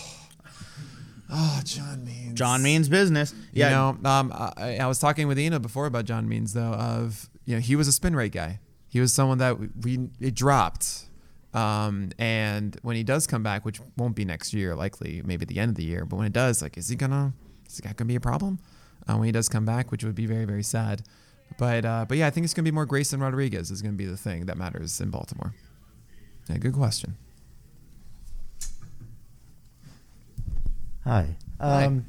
oh, John Means. John means business. You Yeah. know, um, I, I was talking with Ina before about John Means though. Of you know, he was a spin rate guy. He was someone that we, it dropped. Um, and when he does come back, which won't be next year, likely maybe the end of the year, but when it does, like, is he gonna is that gonna be a problem uh, when he does come back, which would be very very sad. But uh, but yeah, I think it's gonna be more Grayson Rodriguez is gonna be the thing that matters in Baltimore. Yeah, good question. Hi. Hi. Um,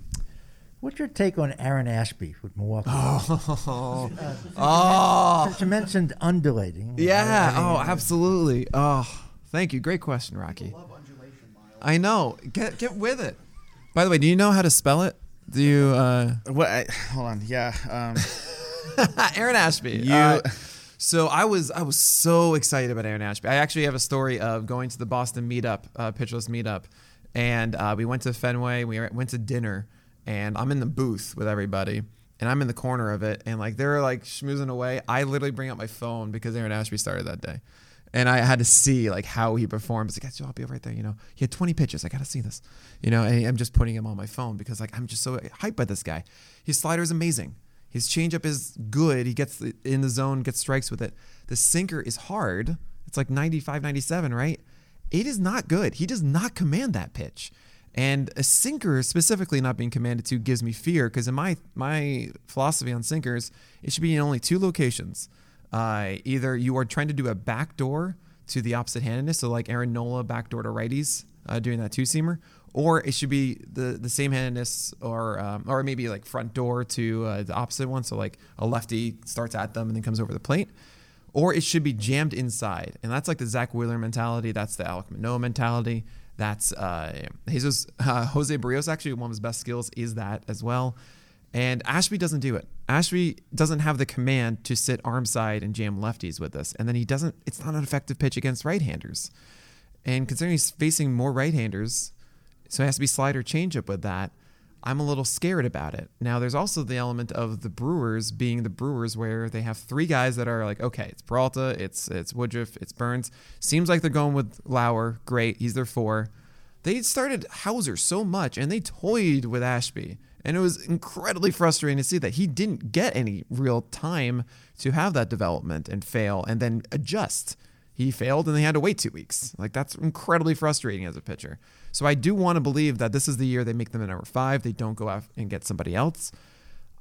what's your take on Aaron Ashby with Milwaukee? Oh, [LAUGHS] oh, Since you mentioned undulating. Yeah. I mean, Oh, absolutely. Oh, thank you. Great question, Rocky. I know. Get get with it. By the way, do you know how to spell it? Do you, uh, What? I, hold on. Yeah. Um, [LAUGHS] Aaron Ashby? You- Uh, so I was I was so excited about Aaron Ashby. I actually have a story of going to the Boston meetup, uh, Pitcher List meetup, and uh, we went to Fenway. We went to dinner, and I'm in the booth with everybody. And I'm in the corner of it, and like they're like schmoozing away. I literally bring out my phone because Aaron Ashby started that day, and I had to see like how he performed. Like, I'll be right there. You know, he had 20 pitches. I got to see this. You know, and I'm just putting him on my phone because like I'm just so hyped by this guy. His slider is amazing. His changeup is good. He gets in the zone, gets strikes with it. The sinker is hard. It's like 95, 97, right? It is not good. He does not command that pitch. And a sinker specifically not being commanded to gives me fear because in my my philosophy on sinkers, it should be in only two locations. Uh, either you are trying to do a backdoor to the opposite handedness, so like Aaron Nola backdoor to righties uh, doing that two seamer, or it should be the the same handedness, or um, or maybe like front door to uh, the opposite one, so like a lefty starts at them and then comes over the plate or it should be jammed inside. And that's like the Zack Wheeler mentality. That's the Alek Manoah mentality. That's uh, Jesus, [LAUGHS] uh, Jose Berrios. Actually, one of his best skills is that as well. And Ashby doesn't do it. Ashby doesn't have the command to sit arm side and jam lefties with us. And then he doesn't. It's not an effective pitch against right-handers. And considering he's facing more right-handers, so it has to be slider changeup with that. I'm a little scared about it. Now, there's also the element of the Brewers being the Brewers, where they have three guys that are like, okay, it's Peralta, it's it's Woodruff, it's Burnes. Seems like they're going with Lauer. Great, he's their four. They started Houser so much, and they toyed with Ashby, and it was incredibly frustrating to see that he didn't get any real time to have that development and fail, and then adjust he failed and they had to wait two weeks. Like that's incredibly frustrating as a pitcher. So I do want to believe that this is the year they make them the number five. They don't go out and get somebody else.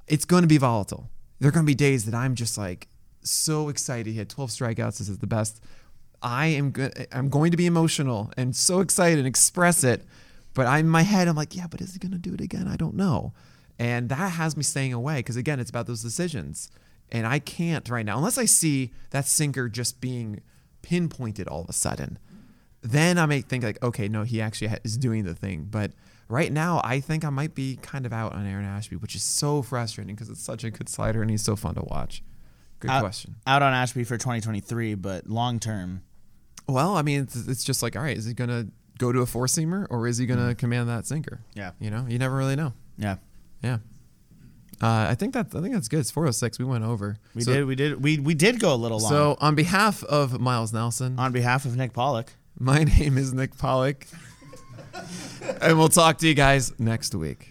It's going to be volatile. There are going to be days that I'm just like so excited. He had 12 strikeouts. This is the best. I am good. I'm going to be emotional and so excited and express it. But I'm in my head. I'm like, yeah, but is he going to do it again? I don't know. And that has me staying away because again, it's about those decisions. And I can't right now unless I see that sinker just being pinpointed all of a sudden. Then I may think like, okay, no, he actually ha- is doing the thing. But right now, I think I might be kind of out on Aaron Ashby, which is so frustrating because it's such a good slider and he's so fun to watch. Good out, question. Out on Ashby for 2023, but long term. Well, I mean, it's, it's just like, all right, is he gonna go to a four seamer or is he gonna command that sinker? Yeah. You know, you never really know. Yeah. Yeah. Uh, I think that I think that's good. It's 406. We went over. We So- did. We did. We we did go a little long. So on behalf of Miles Nelson, on behalf of Nick Pollack. my [LAUGHS] name is Nick Pollack, and we'll talk to you guys next week.